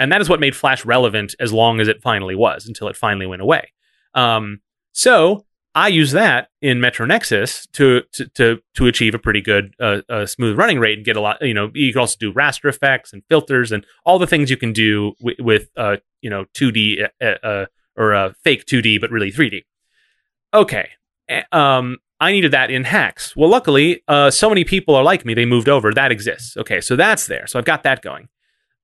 And that is what made Flash relevant as long as it finally was until it finally went away. Um, so I use that in Metro Nexus to to to, to achieve a pretty good uh, uh, smooth running rate and get a lot. You know, you can also do raster effects and filters and all the things you can do w- with uh, you know 2D uh, uh, or uh, fake 2D but really 3D. Okay, um, I needed that in Haxe. Well, luckily, so many people are like me; they moved over. That exists. Okay, so that's there. So I've got that going.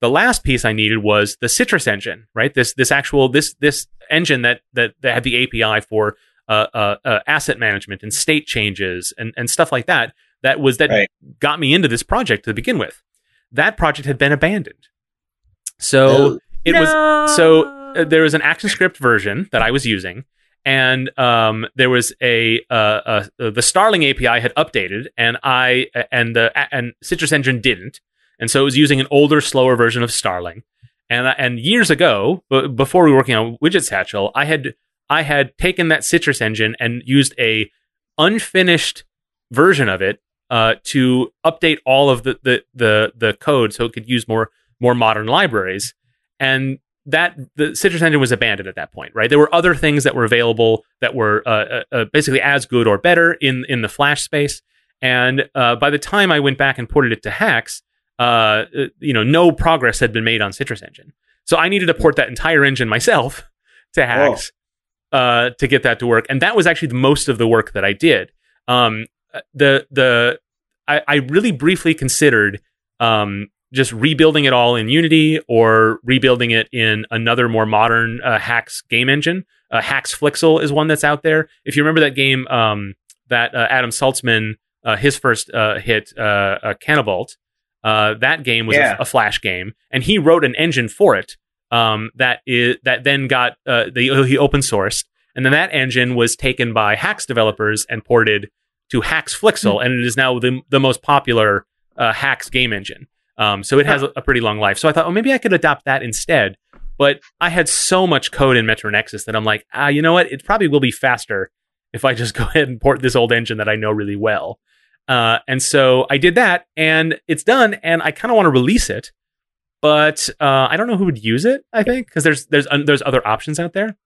The last piece I needed was the Citrus engine, right? This this actual this this engine that that, that had the API for uh, uh, uh, asset management and state changes and, and stuff like that. That was that Right. got me into this project to begin with. That project had been abandoned. So Oh. it was so uh, there was an ActionScript version that I was using, and um, there was a, uh, uh, the Starling API had updated, and I and the and Citrus Engine didn't, and so it was using an older, slower version of Starling. And and years ago, b- before we were working on Widget Satchel, I had I had taken that Citrus Engine and used a unfinished version of it uh, to update all of the, the the the code so it could use more more modern libraries. And that the Citrus engine was abandoned at that point, right? There were other things that were available that were uh, uh, uh basically as good or better in in the Flash space. And uh, by the time I went back and ported it to uh, uh, you know, no progress had been made on Citrus engine. So I needed to port that entire engine myself <laughs> to Haxe uh, to get that to work, and that was actually the most of the work that I did. Um, the the I, I really briefly considered um, just rebuilding it all in Unity or rebuilding it in another more modern uh, Haxe game engine. Uh, HaxeFlixel is one that's out there. If you remember that game um, that uh, Adam Saltsman, uh, his first uh, hit, uh, uh, that game was Yeah. a, a Flash game, and he wrote an engine for it um, that is that then got uh, the he open sourced, and then that engine was taken by Haxe developers and ported to HaxeFlixel, and it is now the the most popular uh, Haxe game engine. Um, so it has a, a pretty long life. So I thought, oh, maybe I could adopt that instead. But I had so much code in Metro Nexus that I'm like, ah, you know what? It probably will be faster if I just <laughs> go ahead and port this old engine that I know really well. Uh, and so I did that, and it's done. And I kind of want to release it, but uh, I don't know who would use it. I think because there's there's uh, there's other options out there.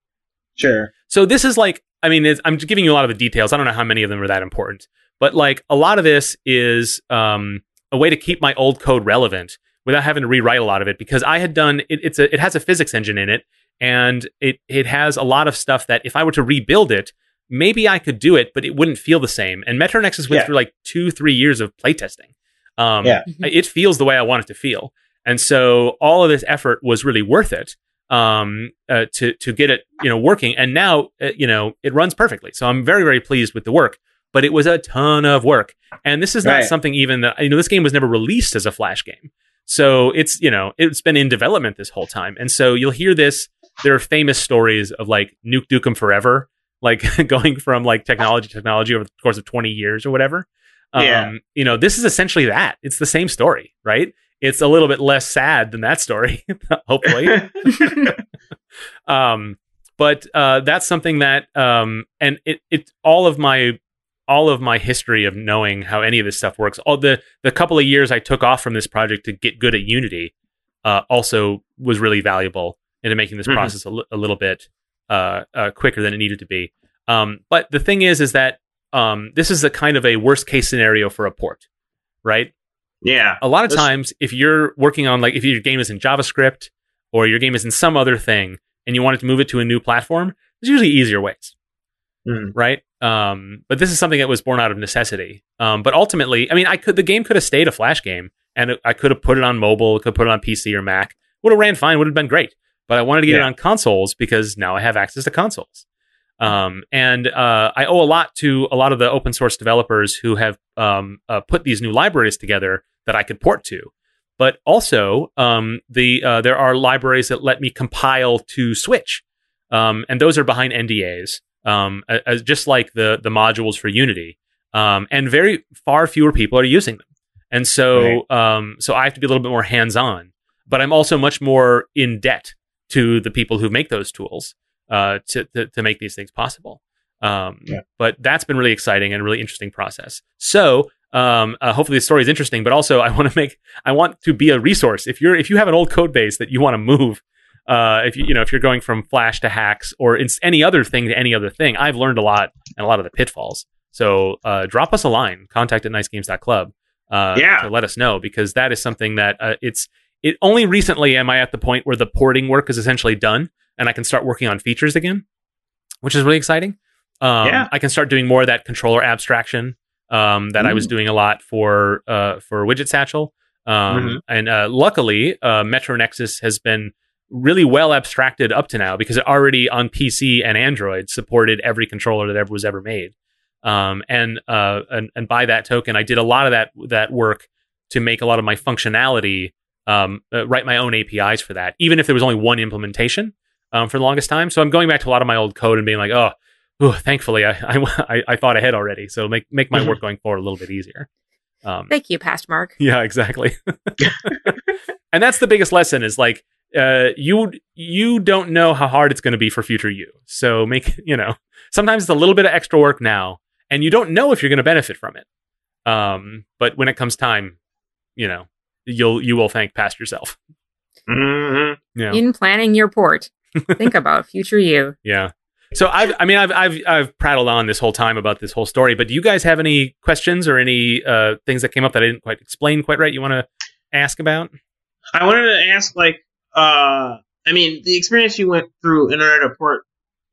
Sure. So this is like, I mean, it's, I'm just giving you a lot of the details. I don't know how many of them are that important, but like a lot of this is um, a way to keep my old code relevant without having to rewrite a lot of it because I had done it, it's a it has a physics engine in it and it it has a lot of stuff that if I were to rebuild it, maybe I could do it, but it wouldn't feel the same. And Metro Nexus went Yeah. through like two three years of playtesting. Um, Yeah. it feels the way I want it to feel, and so all of this effort was really worth it um, uh, to to get it you know working. And now uh, you know it runs perfectly. So I'm very very pleased with the work. But it was a ton of work, and this is not Right. something even that you know. This game was never released as a Flash game, so it's you know it's been in development this whole time. And so you'll hear this. There are famous stories of like Duke Nukem Forever, like <laughs> going from like technology to technology over the course of 20 years or whatever. Um, Yeah. You know, this is essentially that. It's the same story, right? It's a little bit less sad than that story, <laughs> hopefully. <laughs> um, but uh, that's something that, um, and it, it, all of my, all of my history of knowing how any of this stuff works, all the the couple of years I took off from this project to get good at Unity, uh, also was really valuable into making this Mhm. process a li- a little bit uh, uh, quicker than it needed to be. Um, but the thing is, is that um, this is a kind of a worst case scenario for a port, right? yeah. A lot of times, if you're working on like if your game is in JavaScript or your game is in some other thing and you wanted to move it to a new platform, there's usually easier ways, Mm. right? Um, but this is something that was born out of necessity. Um, but ultimately, I mean, I could the game could have stayed a Flash game, and it, I could have put it on mobile, could put it on PC or Mac, would have ran fine, would have been great. But I wanted to get it on consoles because now I have access to consoles. Um, and uh, I owe a lot to a lot of the open source developers who have um, uh, put these new libraries together that I could port to. But also, um, the uh, there are libraries that let me compile to Switch, um, and those are behind NDAs, um, as just like the the modules for Unity. Um, and very far fewer people are using them, and so um, so I have to be a little bit more hands on. But I'm also much more in debt to the people who make those tools uh, to, to to make these things possible. Um, Yeah. But that's been really exciting and a really interesting process. So um, uh, hopefully the story is interesting, but also <laughs> I want to make I want to be a resource. If you're if you have an old code base that you want to move, uh, if you you know if you're going from Flash to Haxe or it's any other thing to any other thing, I've learned a lot and a lot of the pitfalls. So uh, drop us a line, contact at nicegames.club uh, Yeah. to let us know because that is something that uh, it's it only recently am I at the point where the porting work is essentially done and I can start working on features again, which is really exciting. Um, Yeah. I can start doing more of that controller abstraction um, that I was doing a lot for uh, for Widget Satchel. Um, Mhm. And uh, luckily, uh, Metro Nexus has been really well abstracted up to now because it already on PC and Android supported every controller that ever was ever made. Um, and, uh, and and by that token, I did a lot of that that work to make a lot of my functionality um, uh, write my own APIs for that, even if there was only one implementation um, for the longest time. So I'm going back to a lot of my old code and being like, oh, ooh, thankfully I, I <laughs> I thought ahead already, so make make my Mhm. work going forward a little bit easier. Um, Thank you, past Mark. <laughs> yeah, exactly. <laughs> and that's the biggest lesson is like uh, you you don't know how hard it's going to be for future you. So make you know sometimes it's a little bit of extra work now, and you don't know if you're going to benefit from it. Um, but when it comes time, you know you'll you will thank past yourself. hmm Yeah. In planning your port, think <laughs> about future you. Yeah. So I've, I mean, I've, I've, I've prattled on this whole time about this whole story, but do you guys have any questions or any uh, things that came up that I didn't quite explain quite right? You want to ask about? I wanted to ask, like, uh, I mean, the experience you went through Internet of Port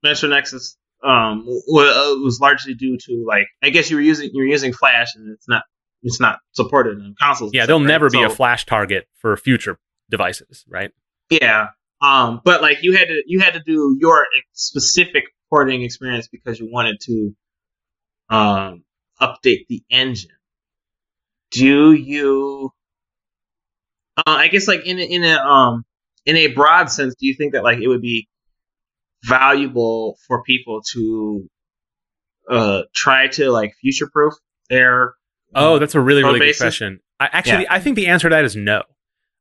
Metro Nexus um, was, was largely due to, like, I guess you were using you were using Flash, and it's not it's not supported on consoles. Yeah, and there'll never be a flash target for future devices, right? Yeah. Um, but like you had to you had to do your specific porting experience because you wanted to um update the engine. Do you uh, I guess like in a, in a um in a broad sense, do you think that like it would be valuable for people to uh try to like future proof their Oh, that's a really, Code really good bases? question. I, actually, I think the answer to that is no.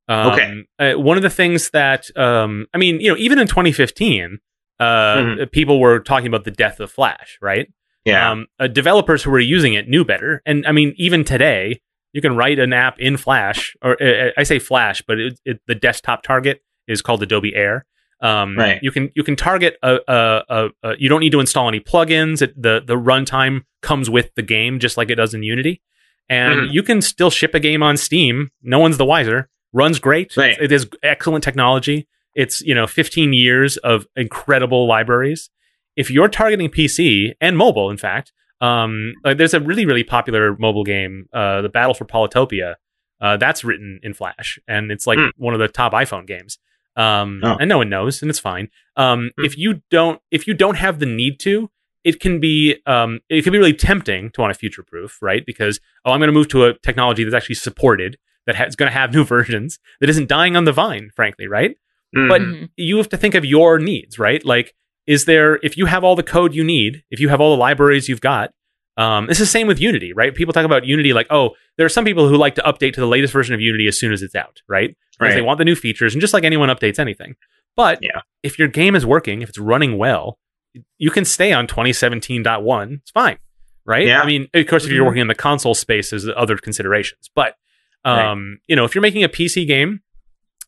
Um, Okay. Uh, one of the things that, um, I mean, you know, even in 2015, uh, Mhm. people were talking about the death of Flash, right? yeah Um, uh, developers who were using it knew better. And I mean, even today, you can write an app in Flash, or uh, I say Flash, but it, it, the desktop target is called Adobe Air. Um, Right. You can you can target a, a, a, a you don't need to install any plugins. It, the the runtime comes with the game, just like it does in Unity, and Mhm. you can still ship a game on Steam. No one's the wiser. Runs great. Right. It is excellent technology. It's you know 15 years of incredible libraries. If you're targeting PC and mobile, in fact, um, like there's a really really popular mobile game, uh, the Battle for Polytopia. Uh, that's written in Flash, and it's like Hmm. one of the top iPhone games. Um, Oh. and no one knows, and it's fine. Um, Hmm. If you don't, if you don't have the need to, it can be, um, it can be really tempting to want to future proof, right? Because oh, I'm going to move to a technology that's actually supported, that has going to have new <laughs> versions, that isn't dying on the vine, frankly, right? But Mhm. Mhm. you have to think of your needs, right? Like, is there, if you have all the code you need, if you have all the libraries you've got, um, it's the same with Unity, right? People talk about Unity like, oh, there are some people who like to update to the latest version of Unity as soon as it's out, right? Because they want the new features, and just like anyone updates anything. But Yeah. if your game is working, if it's running well, you can stay on 2017.1. It's fine, right? Yeah. I mean, of course, if you're Mhm. working in the console space, there's other considerations. But, um, you know, if you're making a PC game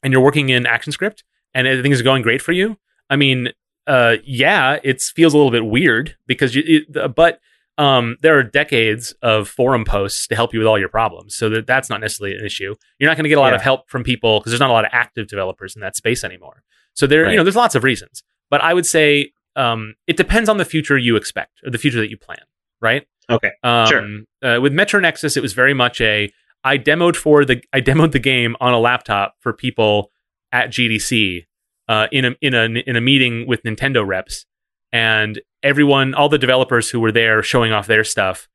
and you're working in ActionScript and everything is going great for you, I mean, uh, yeah, it feels a little bit weird because you, it, but um, there are decades of forum posts to help you with all your problems, so that that's not necessarily an issue. You're not going to get a lot of help from people because there's not a lot of active developers in that space anymore. So there, Right. you know, there's lots of reasons. But I would say um, it depends on the future you expect or the future that you plan, right? Okay. Um, Sure. Uh, with Metro Nexus, it was very much a I demoed for the I demoed the game on a laptop for people at GDC uh, in a in a in a meeting with Nintendo reps, and everyone, all the developers who were there showing off their stuff.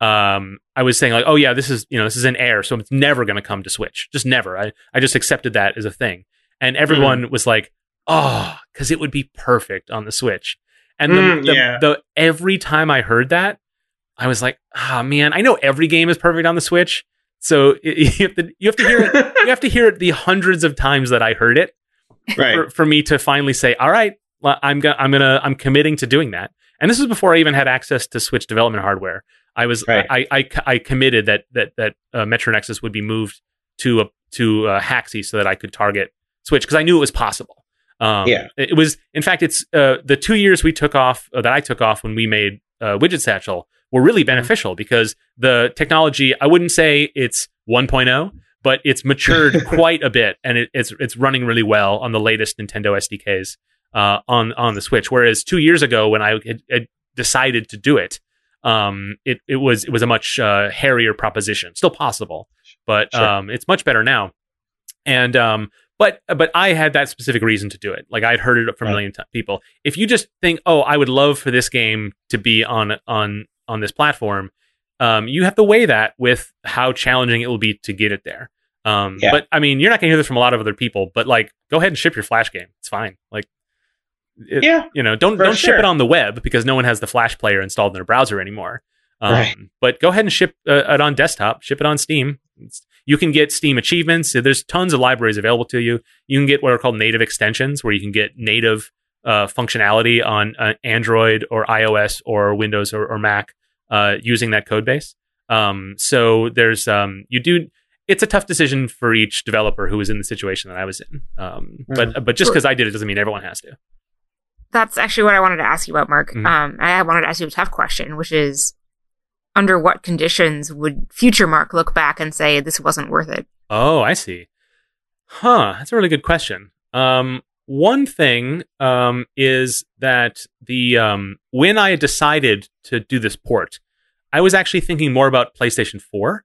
Um, I was saying like, oh yeah, this is you know this is an Air, so it's never going to come to Switch, just never. I I just accepted that as a thing, and everyone was like, oh, because it would be perfect on the Switch. And the, Mm, the, yeah. the every time I heard that, I was like, ah, man, I know every game is perfect on the Switch. So it, <laughs> you have to you have to hear it, you have to hear it the hundreds of times that I heard it right. for, for me to finally say, all right, well, I'm gonna I'm gonna I'm committing to doing that. And this was before I even had access to Switch development hardware. I was Right. I, I I committed that that that uh, Metro Nexus would be moved to a to uh, Haxi so that I could target Switch because I knew it was possible. Um, Yeah. it was in fact it's uh, the two years we took off uh, that I took off when we made uh, Widget Satchel were really beneficial because the technology I wouldn't say it's 1.0 but it's matured <laughs> quite a bit and it, it's it's running really well on the latest Nintendo SDKs uh, on on the Switch. Whereas two years ago when I had, had decided to do it, um, it it was it was a much uh, hairier proposition. Still possible, but Sure. um, it's much better now. And um, but but I had that specific reason to do it. Like I'd heard it from a million t- people. If you just think, oh, I would love for this game to be on on on this platform, um, you have to weigh that with how challenging it will be to get it there. Um, Yeah. But I mean, you're not going to hear this from a lot of other people. But like, go ahead and ship your Flash game. It's fine. Like, it- Yeah. you know, don't don't ship it on the web because no one has the Flash player installed in their browser anymore. Um, Right. But go ahead and ship uh, it on desktop. Ship it on Steam. It's- you can get Steam achievements. There's tons of libraries available to you. You can get what are called native extensions, where you can get native uh, functionality on uh, Android or iOS or Windows or, or Mac uh, using that code base. Um, so there's um, you do. it's a tough decision for each developer who was in the situation that I was in. Um, But but just Sure. because I did it doesn't mean everyone has to. That's actually what I wanted to ask you about, Mark. Mhm. Um, I wanted to ask you a tough question, which is, under what conditions would future Mark look back and say this wasn't worth it? Oh, I see. Huh. That's a really good question. Um, one thing um, is that the um, when I decided to do this port, I was actually thinking more about PlayStation 4.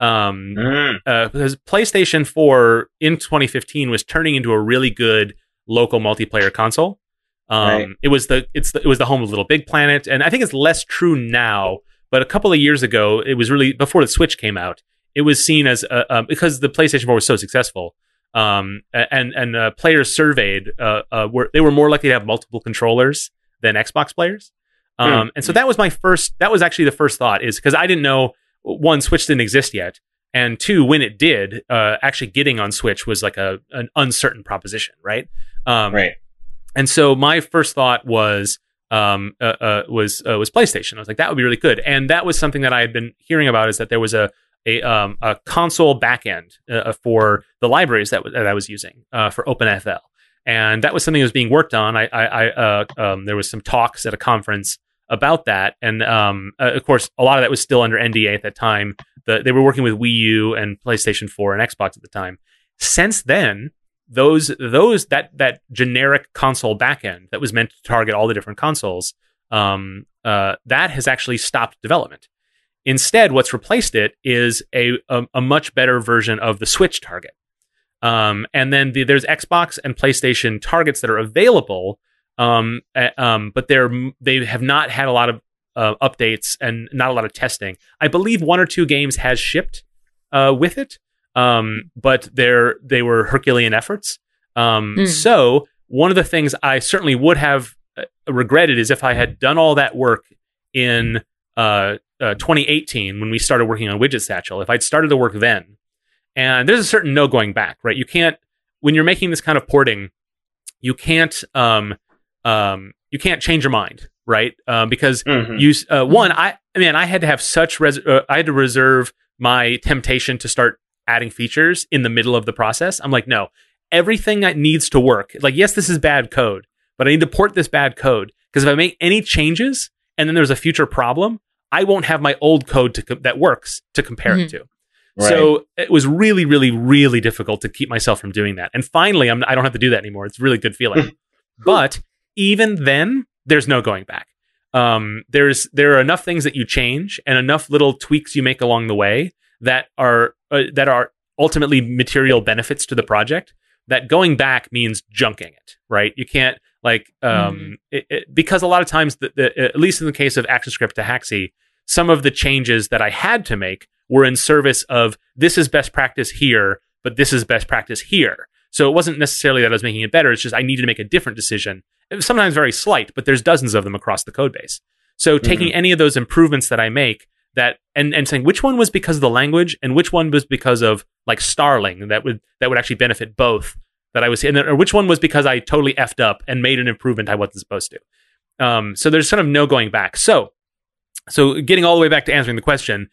Um, Mm. uh, because PlayStation 4 in 2015 was turning into a really good local multiplayer console. Um, Right. It was the it's the, it was the home of Little Big Planet, and I think it's less true now. But a couple of years ago, it was really before the Switch came out. It was seen as uh, uh, because the PlayStation 4 was so successful, um, and and uh, players surveyed uh, uh, were they were more likely to have multiple controllers than Xbox players. Um, And so that was my first. That was actually the first thought is because I didn't know one Switch didn't exist yet, and two when it did, uh, actually getting on Switch was like a an uncertain proposition, right? Um, Right. and so my first thought was um, uh, uh, was uh, was PlayStation. I was like, that would be really good. And that was something that I had been hearing about is that there was a a, um, a console backend uh, for the libraries that, w- that I was using uh, for OpenFL, and that was something that was being worked on. I, I, I uh, um, there was some talks at a conference about that, and um, uh, of course, a lot of that was still under NDA at that time. The, they were working with Wii U and PlayStation 4 and Xbox at the time. Since then, those those that that generic console backend that was meant to target all the different consoles um, uh, that has actually stopped development. Instead, what's replaced it is a a, a much better version of the Switch target. Um, and then the, there's Xbox and PlayStation targets that are available, um, uh, but they're they have not had a lot of uh, updates and not a lot of testing. I believe one or two games has shipped uh, with it, um, but they're they were Herculean efforts. Um, Hmm. So one of the things I certainly would have uh, regretted is if I had done all that work in uh, uh, 2018 when we started working on Widget Satchel. If I'd started the work then, and there's a certain no going back, right? You can't when you're making this kind of porting, you can't um, um, you can't change your mind, right? Um, because Mhm. you uh, one i i mean i had to have such res- uh, i had to reserve my temptation to start adding features in the middle of the process i'm like no everything that needs to work like yes this is bad code but i need to port this bad code because if i make any changes and then there's a future problem i won't have my old code to co- that works to compare it to. Right. so it was really really really difficult to keep myself from doing that. And finally I'm, i don't have to do that anymore. It's a really good feeling. <laughs> But even then there's no going back. Um, there's there are enough things that you change and enough little tweaks you make along the way that are uh, that are ultimately material benefits to the project that going back means junking it right? You can't like um it, it, because a lot of times the, the, at least in the case of ActionScript to Haxi some of the changes that I had to make were in service of this is best practice here but this is best practice here. So it wasn't necessarily that I was making it better it's just I needed to make a different decision. It was sometimes very slight but there's dozens of them across the code base. So taking any of those improvements that I make that and, and saying which one was because of the language and which one was because of like Starling that would that would actually benefit both that I was and then, or which one was because I totally effed up and made an improvement I wasn't supposed to. Um, so there's sort of no going back. So so getting all the way back to answering the question,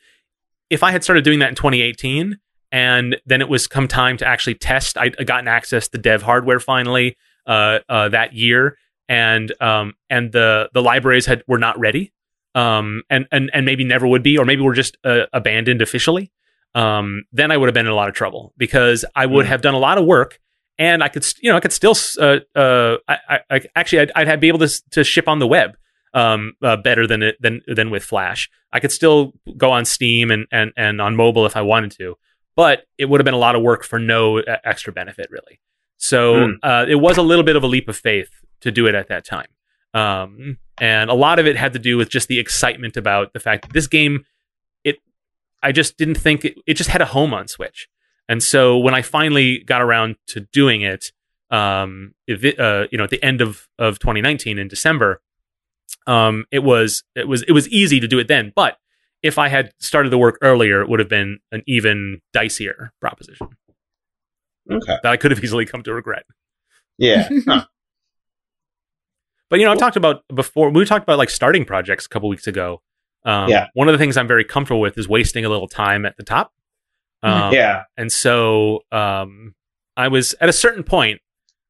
if I had started doing that in 2018 and then it was come time to actually test, I'd gotten access to dev hardware finally uh, uh, that year, and um, and the the libraries had were not ready, um, and and and maybe never would be, or maybe were just uh, abandoned officially. Um, then I would have been in a lot of trouble because I would Mm. have done a lot of work, and I could, you know, I could still, uh, uh, I, I, actually, I'd, I'd have, be able to to ship on the web, um, uh, better than it than than with Flash. I could still go on Steam and and and on mobile if I wanted to, but it would have been a lot of work for no uh, extra benefit, really. So Mm. uh, it was a little bit of a leap of faith to do it at that time, um, and a lot of it had to do with just the excitement about the fact that this game, it, I just didn't think it, it just had a home on Switch, and so when I finally got around to doing it, um, if it, uh, you know, at the end of of 2019 in December, um, it was it was it was easy to do it then, but if I had started the work earlier, it would have been an even dicier proposition Okay. that I could have easily come to regret. Yeah. <laughs> Huh. But you know, I talked about before. We talked about like starting projects a couple weeks ago. Um, Yeah. One of the things I'm very comfortable with is wasting a little time at the top. Um, yeah. and so um, I was at a certain point.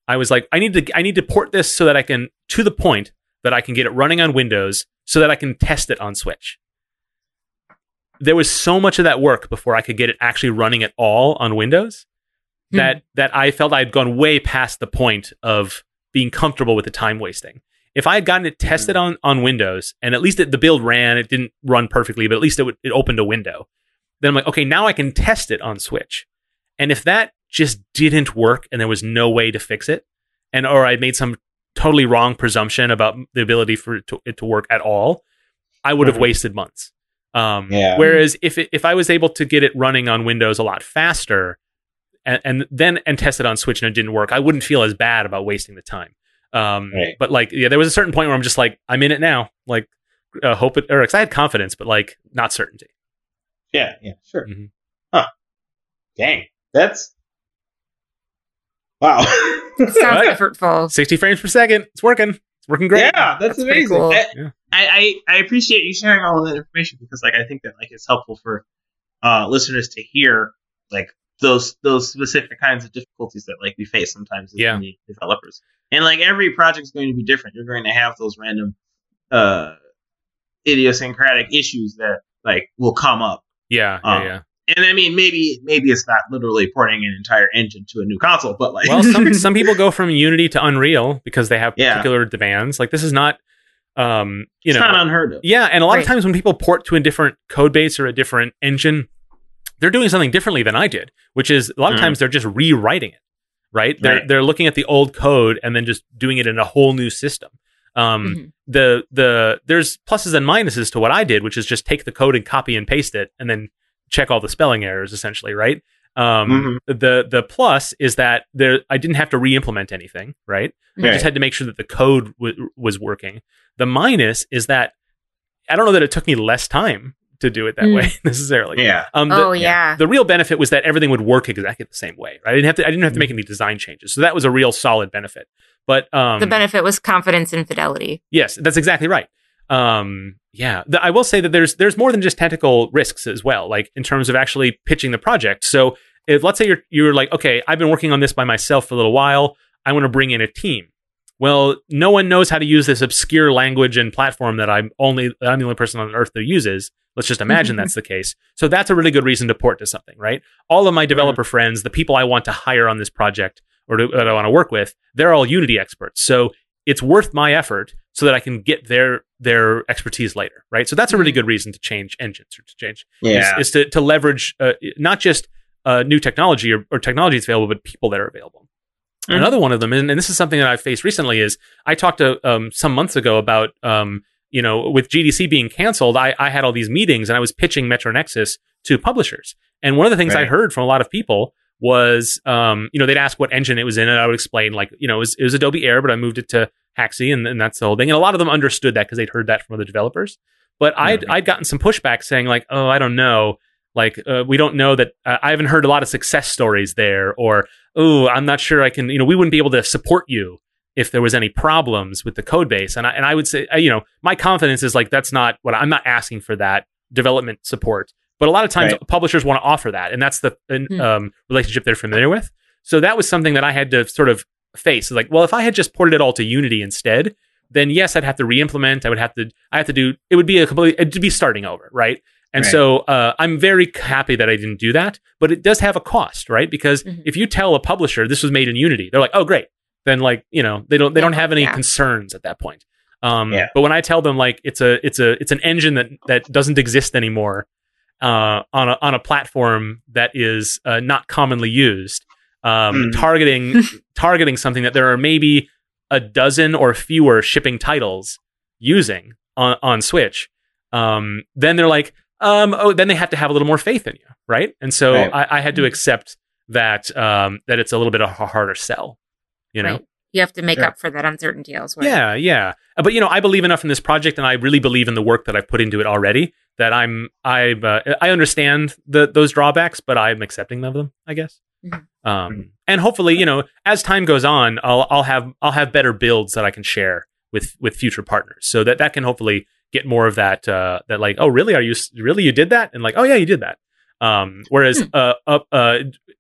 I was like, I need to, I need to port this so that I can to the point that I can get it running on Windows, so that I can test it on Switch. There was so much of that work before I could get it actually running at all on Windows Hmm. that that I felt I'd gone way past the point of being comfortable with the time wasting. If I had gotten it tested on on Windows and at least it, the build ran, it didn't run perfectly, but at least it, would, it opened a window. Then I'm like, okay, now I can test it on Switch. And if that just didn't work and there was no way to fix it, and or I made some totally wrong presumption about the ability for it to, it to work at all, I would have Mhm. wasted months. Um, Yeah. Whereas if it, if I was able to get it running on Windows a lot faster, and, and then and test it on Switch and it didn't work, I wouldn't feel as bad about wasting the time. Um, Right. But like, yeah, there was a certain point where I'm just like, I'm in it now. Like, uh, hope it or 'cause I had confidence, but like not certainty. Yeah. Yeah. Sure. Mhm. Huh. Dang. That's. Wow. Sounds Right. effortful. 60 frames per second. It's working. It's working great. Yeah, that's, That's amazing. cool. I, Yeah. I, I I appreciate you sharing all of that information because like I think that like it's helpful for uh listeners to hear like those those specific kinds of difficulties that like we face sometimes as Yeah. developers. And like every project is going to be different. You're going to have those random uh idiosyncratic issues that like will come up. Yeah. Yeah. Um, yeah. And I mean maybe maybe it's not literally porting an entire engine to a new console, but like Well, some <laughs> some people go from Unity to Unreal because they have Yeah. particular demands. Like this is not, um, you it's know, not unheard of. Yeah, and a lot of times when people port to a different code base or a different engine, they're doing something differently than I did, which is a lot of Mhm. times they're just rewriting it. Right? They're Right. they're looking at the old code and then just doing it in a whole new system. Um, Mhm. the the there's pluses and minuses to what I did, which is just take the code and copy and paste it, and then check all the spelling errors, essentially, right? Um, The the plus is that there I didn't have to re-implement anything, right? I just had to make sure that the code w- was working. The minus is that I don't know that it took me less time to do it that Mm. way <laughs> necessarily. Yeah. Um, the, Oh yeah. the real benefit was that everything would work exactly the same way. Right? I didn't have to. I didn't have to make any design changes, so that was a real solid benefit. But um, the benefit was confidence and fidelity. Yes, that's exactly right. Um, yeah, the, I will say that there's there's more than just technical risks as well, like in terms of actually pitching the project. So if let's say you're you're like, okay, I've been working on this by myself for a little while, I want to bring in a team. Well, no one knows how to use this obscure language and platform that I'm only I'm the only person on earth who uses. Let's just imagine <laughs> that's the case. So that's a really good reason to port to something, right? All of my developer friends, the people I want to hire on this project or to, that I want to work with, they're all Unity experts. So it's worth my effort so that I can get their their expertise later, right? So that's a really good reason to change engines or to change Yeah. is, is to to leverage uh, not just uh, new technology or, or technology that's available, but people that are available. Mhm. Another one of them, and, and this is something that I've faced recently, is I talked to um, some months ago about um, you know with GDC being canceled, I, I had all these meetings and I was pitching Metro Nexus to publishers, and one of the things I heard from a lot of people was um, you know they'd ask what engine it was in, and I would explain like you know it was, it was Adobe Air, but I moved it to Haxe, and, and that's the whole thing. And a lot of them understood that because they'd heard that from other developers. But I'd Mhm. I'd gotten some pushback saying like, oh, I don't know, like uh, we don't know that. Uh, I haven't heard a lot of success stories there, or oh, I'm not sure I can. You know, we wouldn't be able to support you if there was any problems with the code base. And I, and I would say, uh, you know, my confidence is like that's not what I'm not asking for that development support. But a lot of times Right. publishers want to offer that, and that's the an- Hmm. um, relationship they're familiar with. So that was something that I had to sort of face. Like, well, if I had just ported it all to Unity instead, then yes, I'd have to re-implement. I would have to. I have to do. It would be a complete. It'd be starting over, right? And Right. so uh, I'm very happy that I didn't do that. But it does have a cost, right? Because Mhm. if you tell a publisher this was made in Unity, they're like, oh, great. Then like you know they don't they don't have any yeah. concerns at that point. Um, Yeah. But when I tell them like it's a it's a it's an engine that that doesn't exist anymore uh, on a on a platform that is uh, not commonly used, um, Mhm. targeting <laughs> targeting something that there are maybe a dozen or fewer shipping titles using on on Switch, um, then they're like, um, oh, then they have to have a little more faith in you, right? And so Right. I, I had to accept that um, that it's a little bit of a harder sell, you know. Right. You have to make Sure. up for that uncertainty elsewhere. Yeah, yeah. Uh, But you know, I believe enough in this project, and I really believe in the work that I've put into it already. That I'm, I, uh, I understand the those drawbacks, but I'm accepting of them. I guess. Mhm. Um, Mhm. and hopefully, you know, as time goes on, I'll, I'll have, I'll have better builds that I can share with with future partners, so that that can hopefully get more of that, uh, that like, oh, really? Are you really you did that? And like, oh yeah, you did that. Um, whereas Hmm. uh, uh, uh,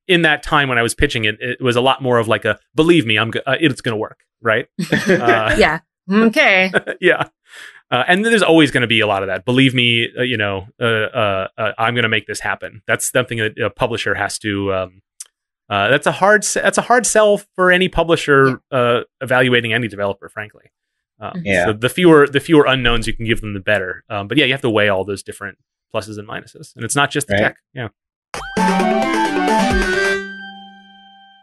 in that time when I was pitching it, it was a lot more of like a believe me, I'm go- uh, it's going to work, right? <laughs> Uh, yeah. Okay. <laughs> yeah. Uh, and there's always going to be a lot of that. Believe me, uh, you know, uh, uh, uh, I'm going to make this happen. That's something that a publisher has to. Um, uh, that's a hard. That's a hard sell for any publisher uh, evaluating any developer, frankly. Um, Yeah. So the fewer the fewer unknowns you can give them, the better. Um, but yeah, you have to weigh all those different pluses and minuses, and it's not just the Right. tech. Yeah.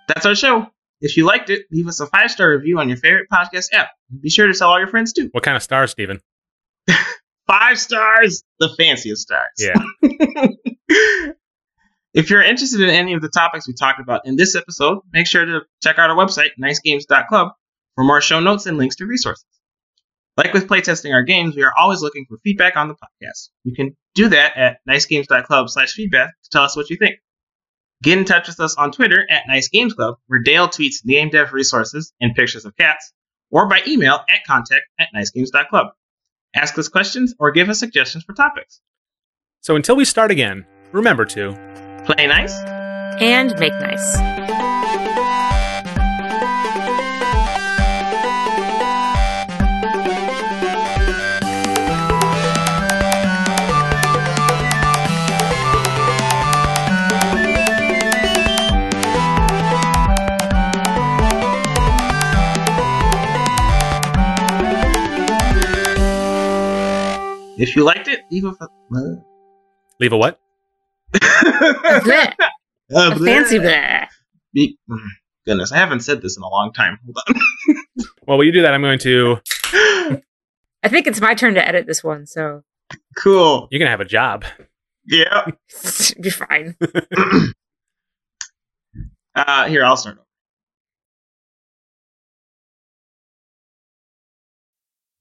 That's our show. If you liked it, leave us a five star review on your favorite podcast app. Be sure to tell all your friends too. What kind of stars, Steven? <laughs> Five stars, the fanciest stars. Yeah. <laughs> if you're interested in any of the topics we talked about in this episode, make sure to check out our website, nicegames.club, for more show notes and links to resources. Like with playtesting our games, we are always looking for feedback on the podcast. You can do that at nicegames.club slash feedback to tell us what you think. Get in touch with us on Twitter at nicegamesclub, where Dale tweets game dev resources and pictures of cats, or by email at contact at nicegames.club. Ask us questions or give us suggestions for topics. So until we start again, remember to Play nice. And make nice. If you liked it, leave a, f- leave a what? <laughs> Bleh. Uh, A fancy bleh. Be- mm, Goodness, I haven't said this in a long time. Hold on. <laughs> Well, while you do that, I'm going to. <gasps> I think it's my turn to edit this one, so cool. You're going to have a job. Yeah. <laughs> be fine. <clears throat> Uh, here, I'll start.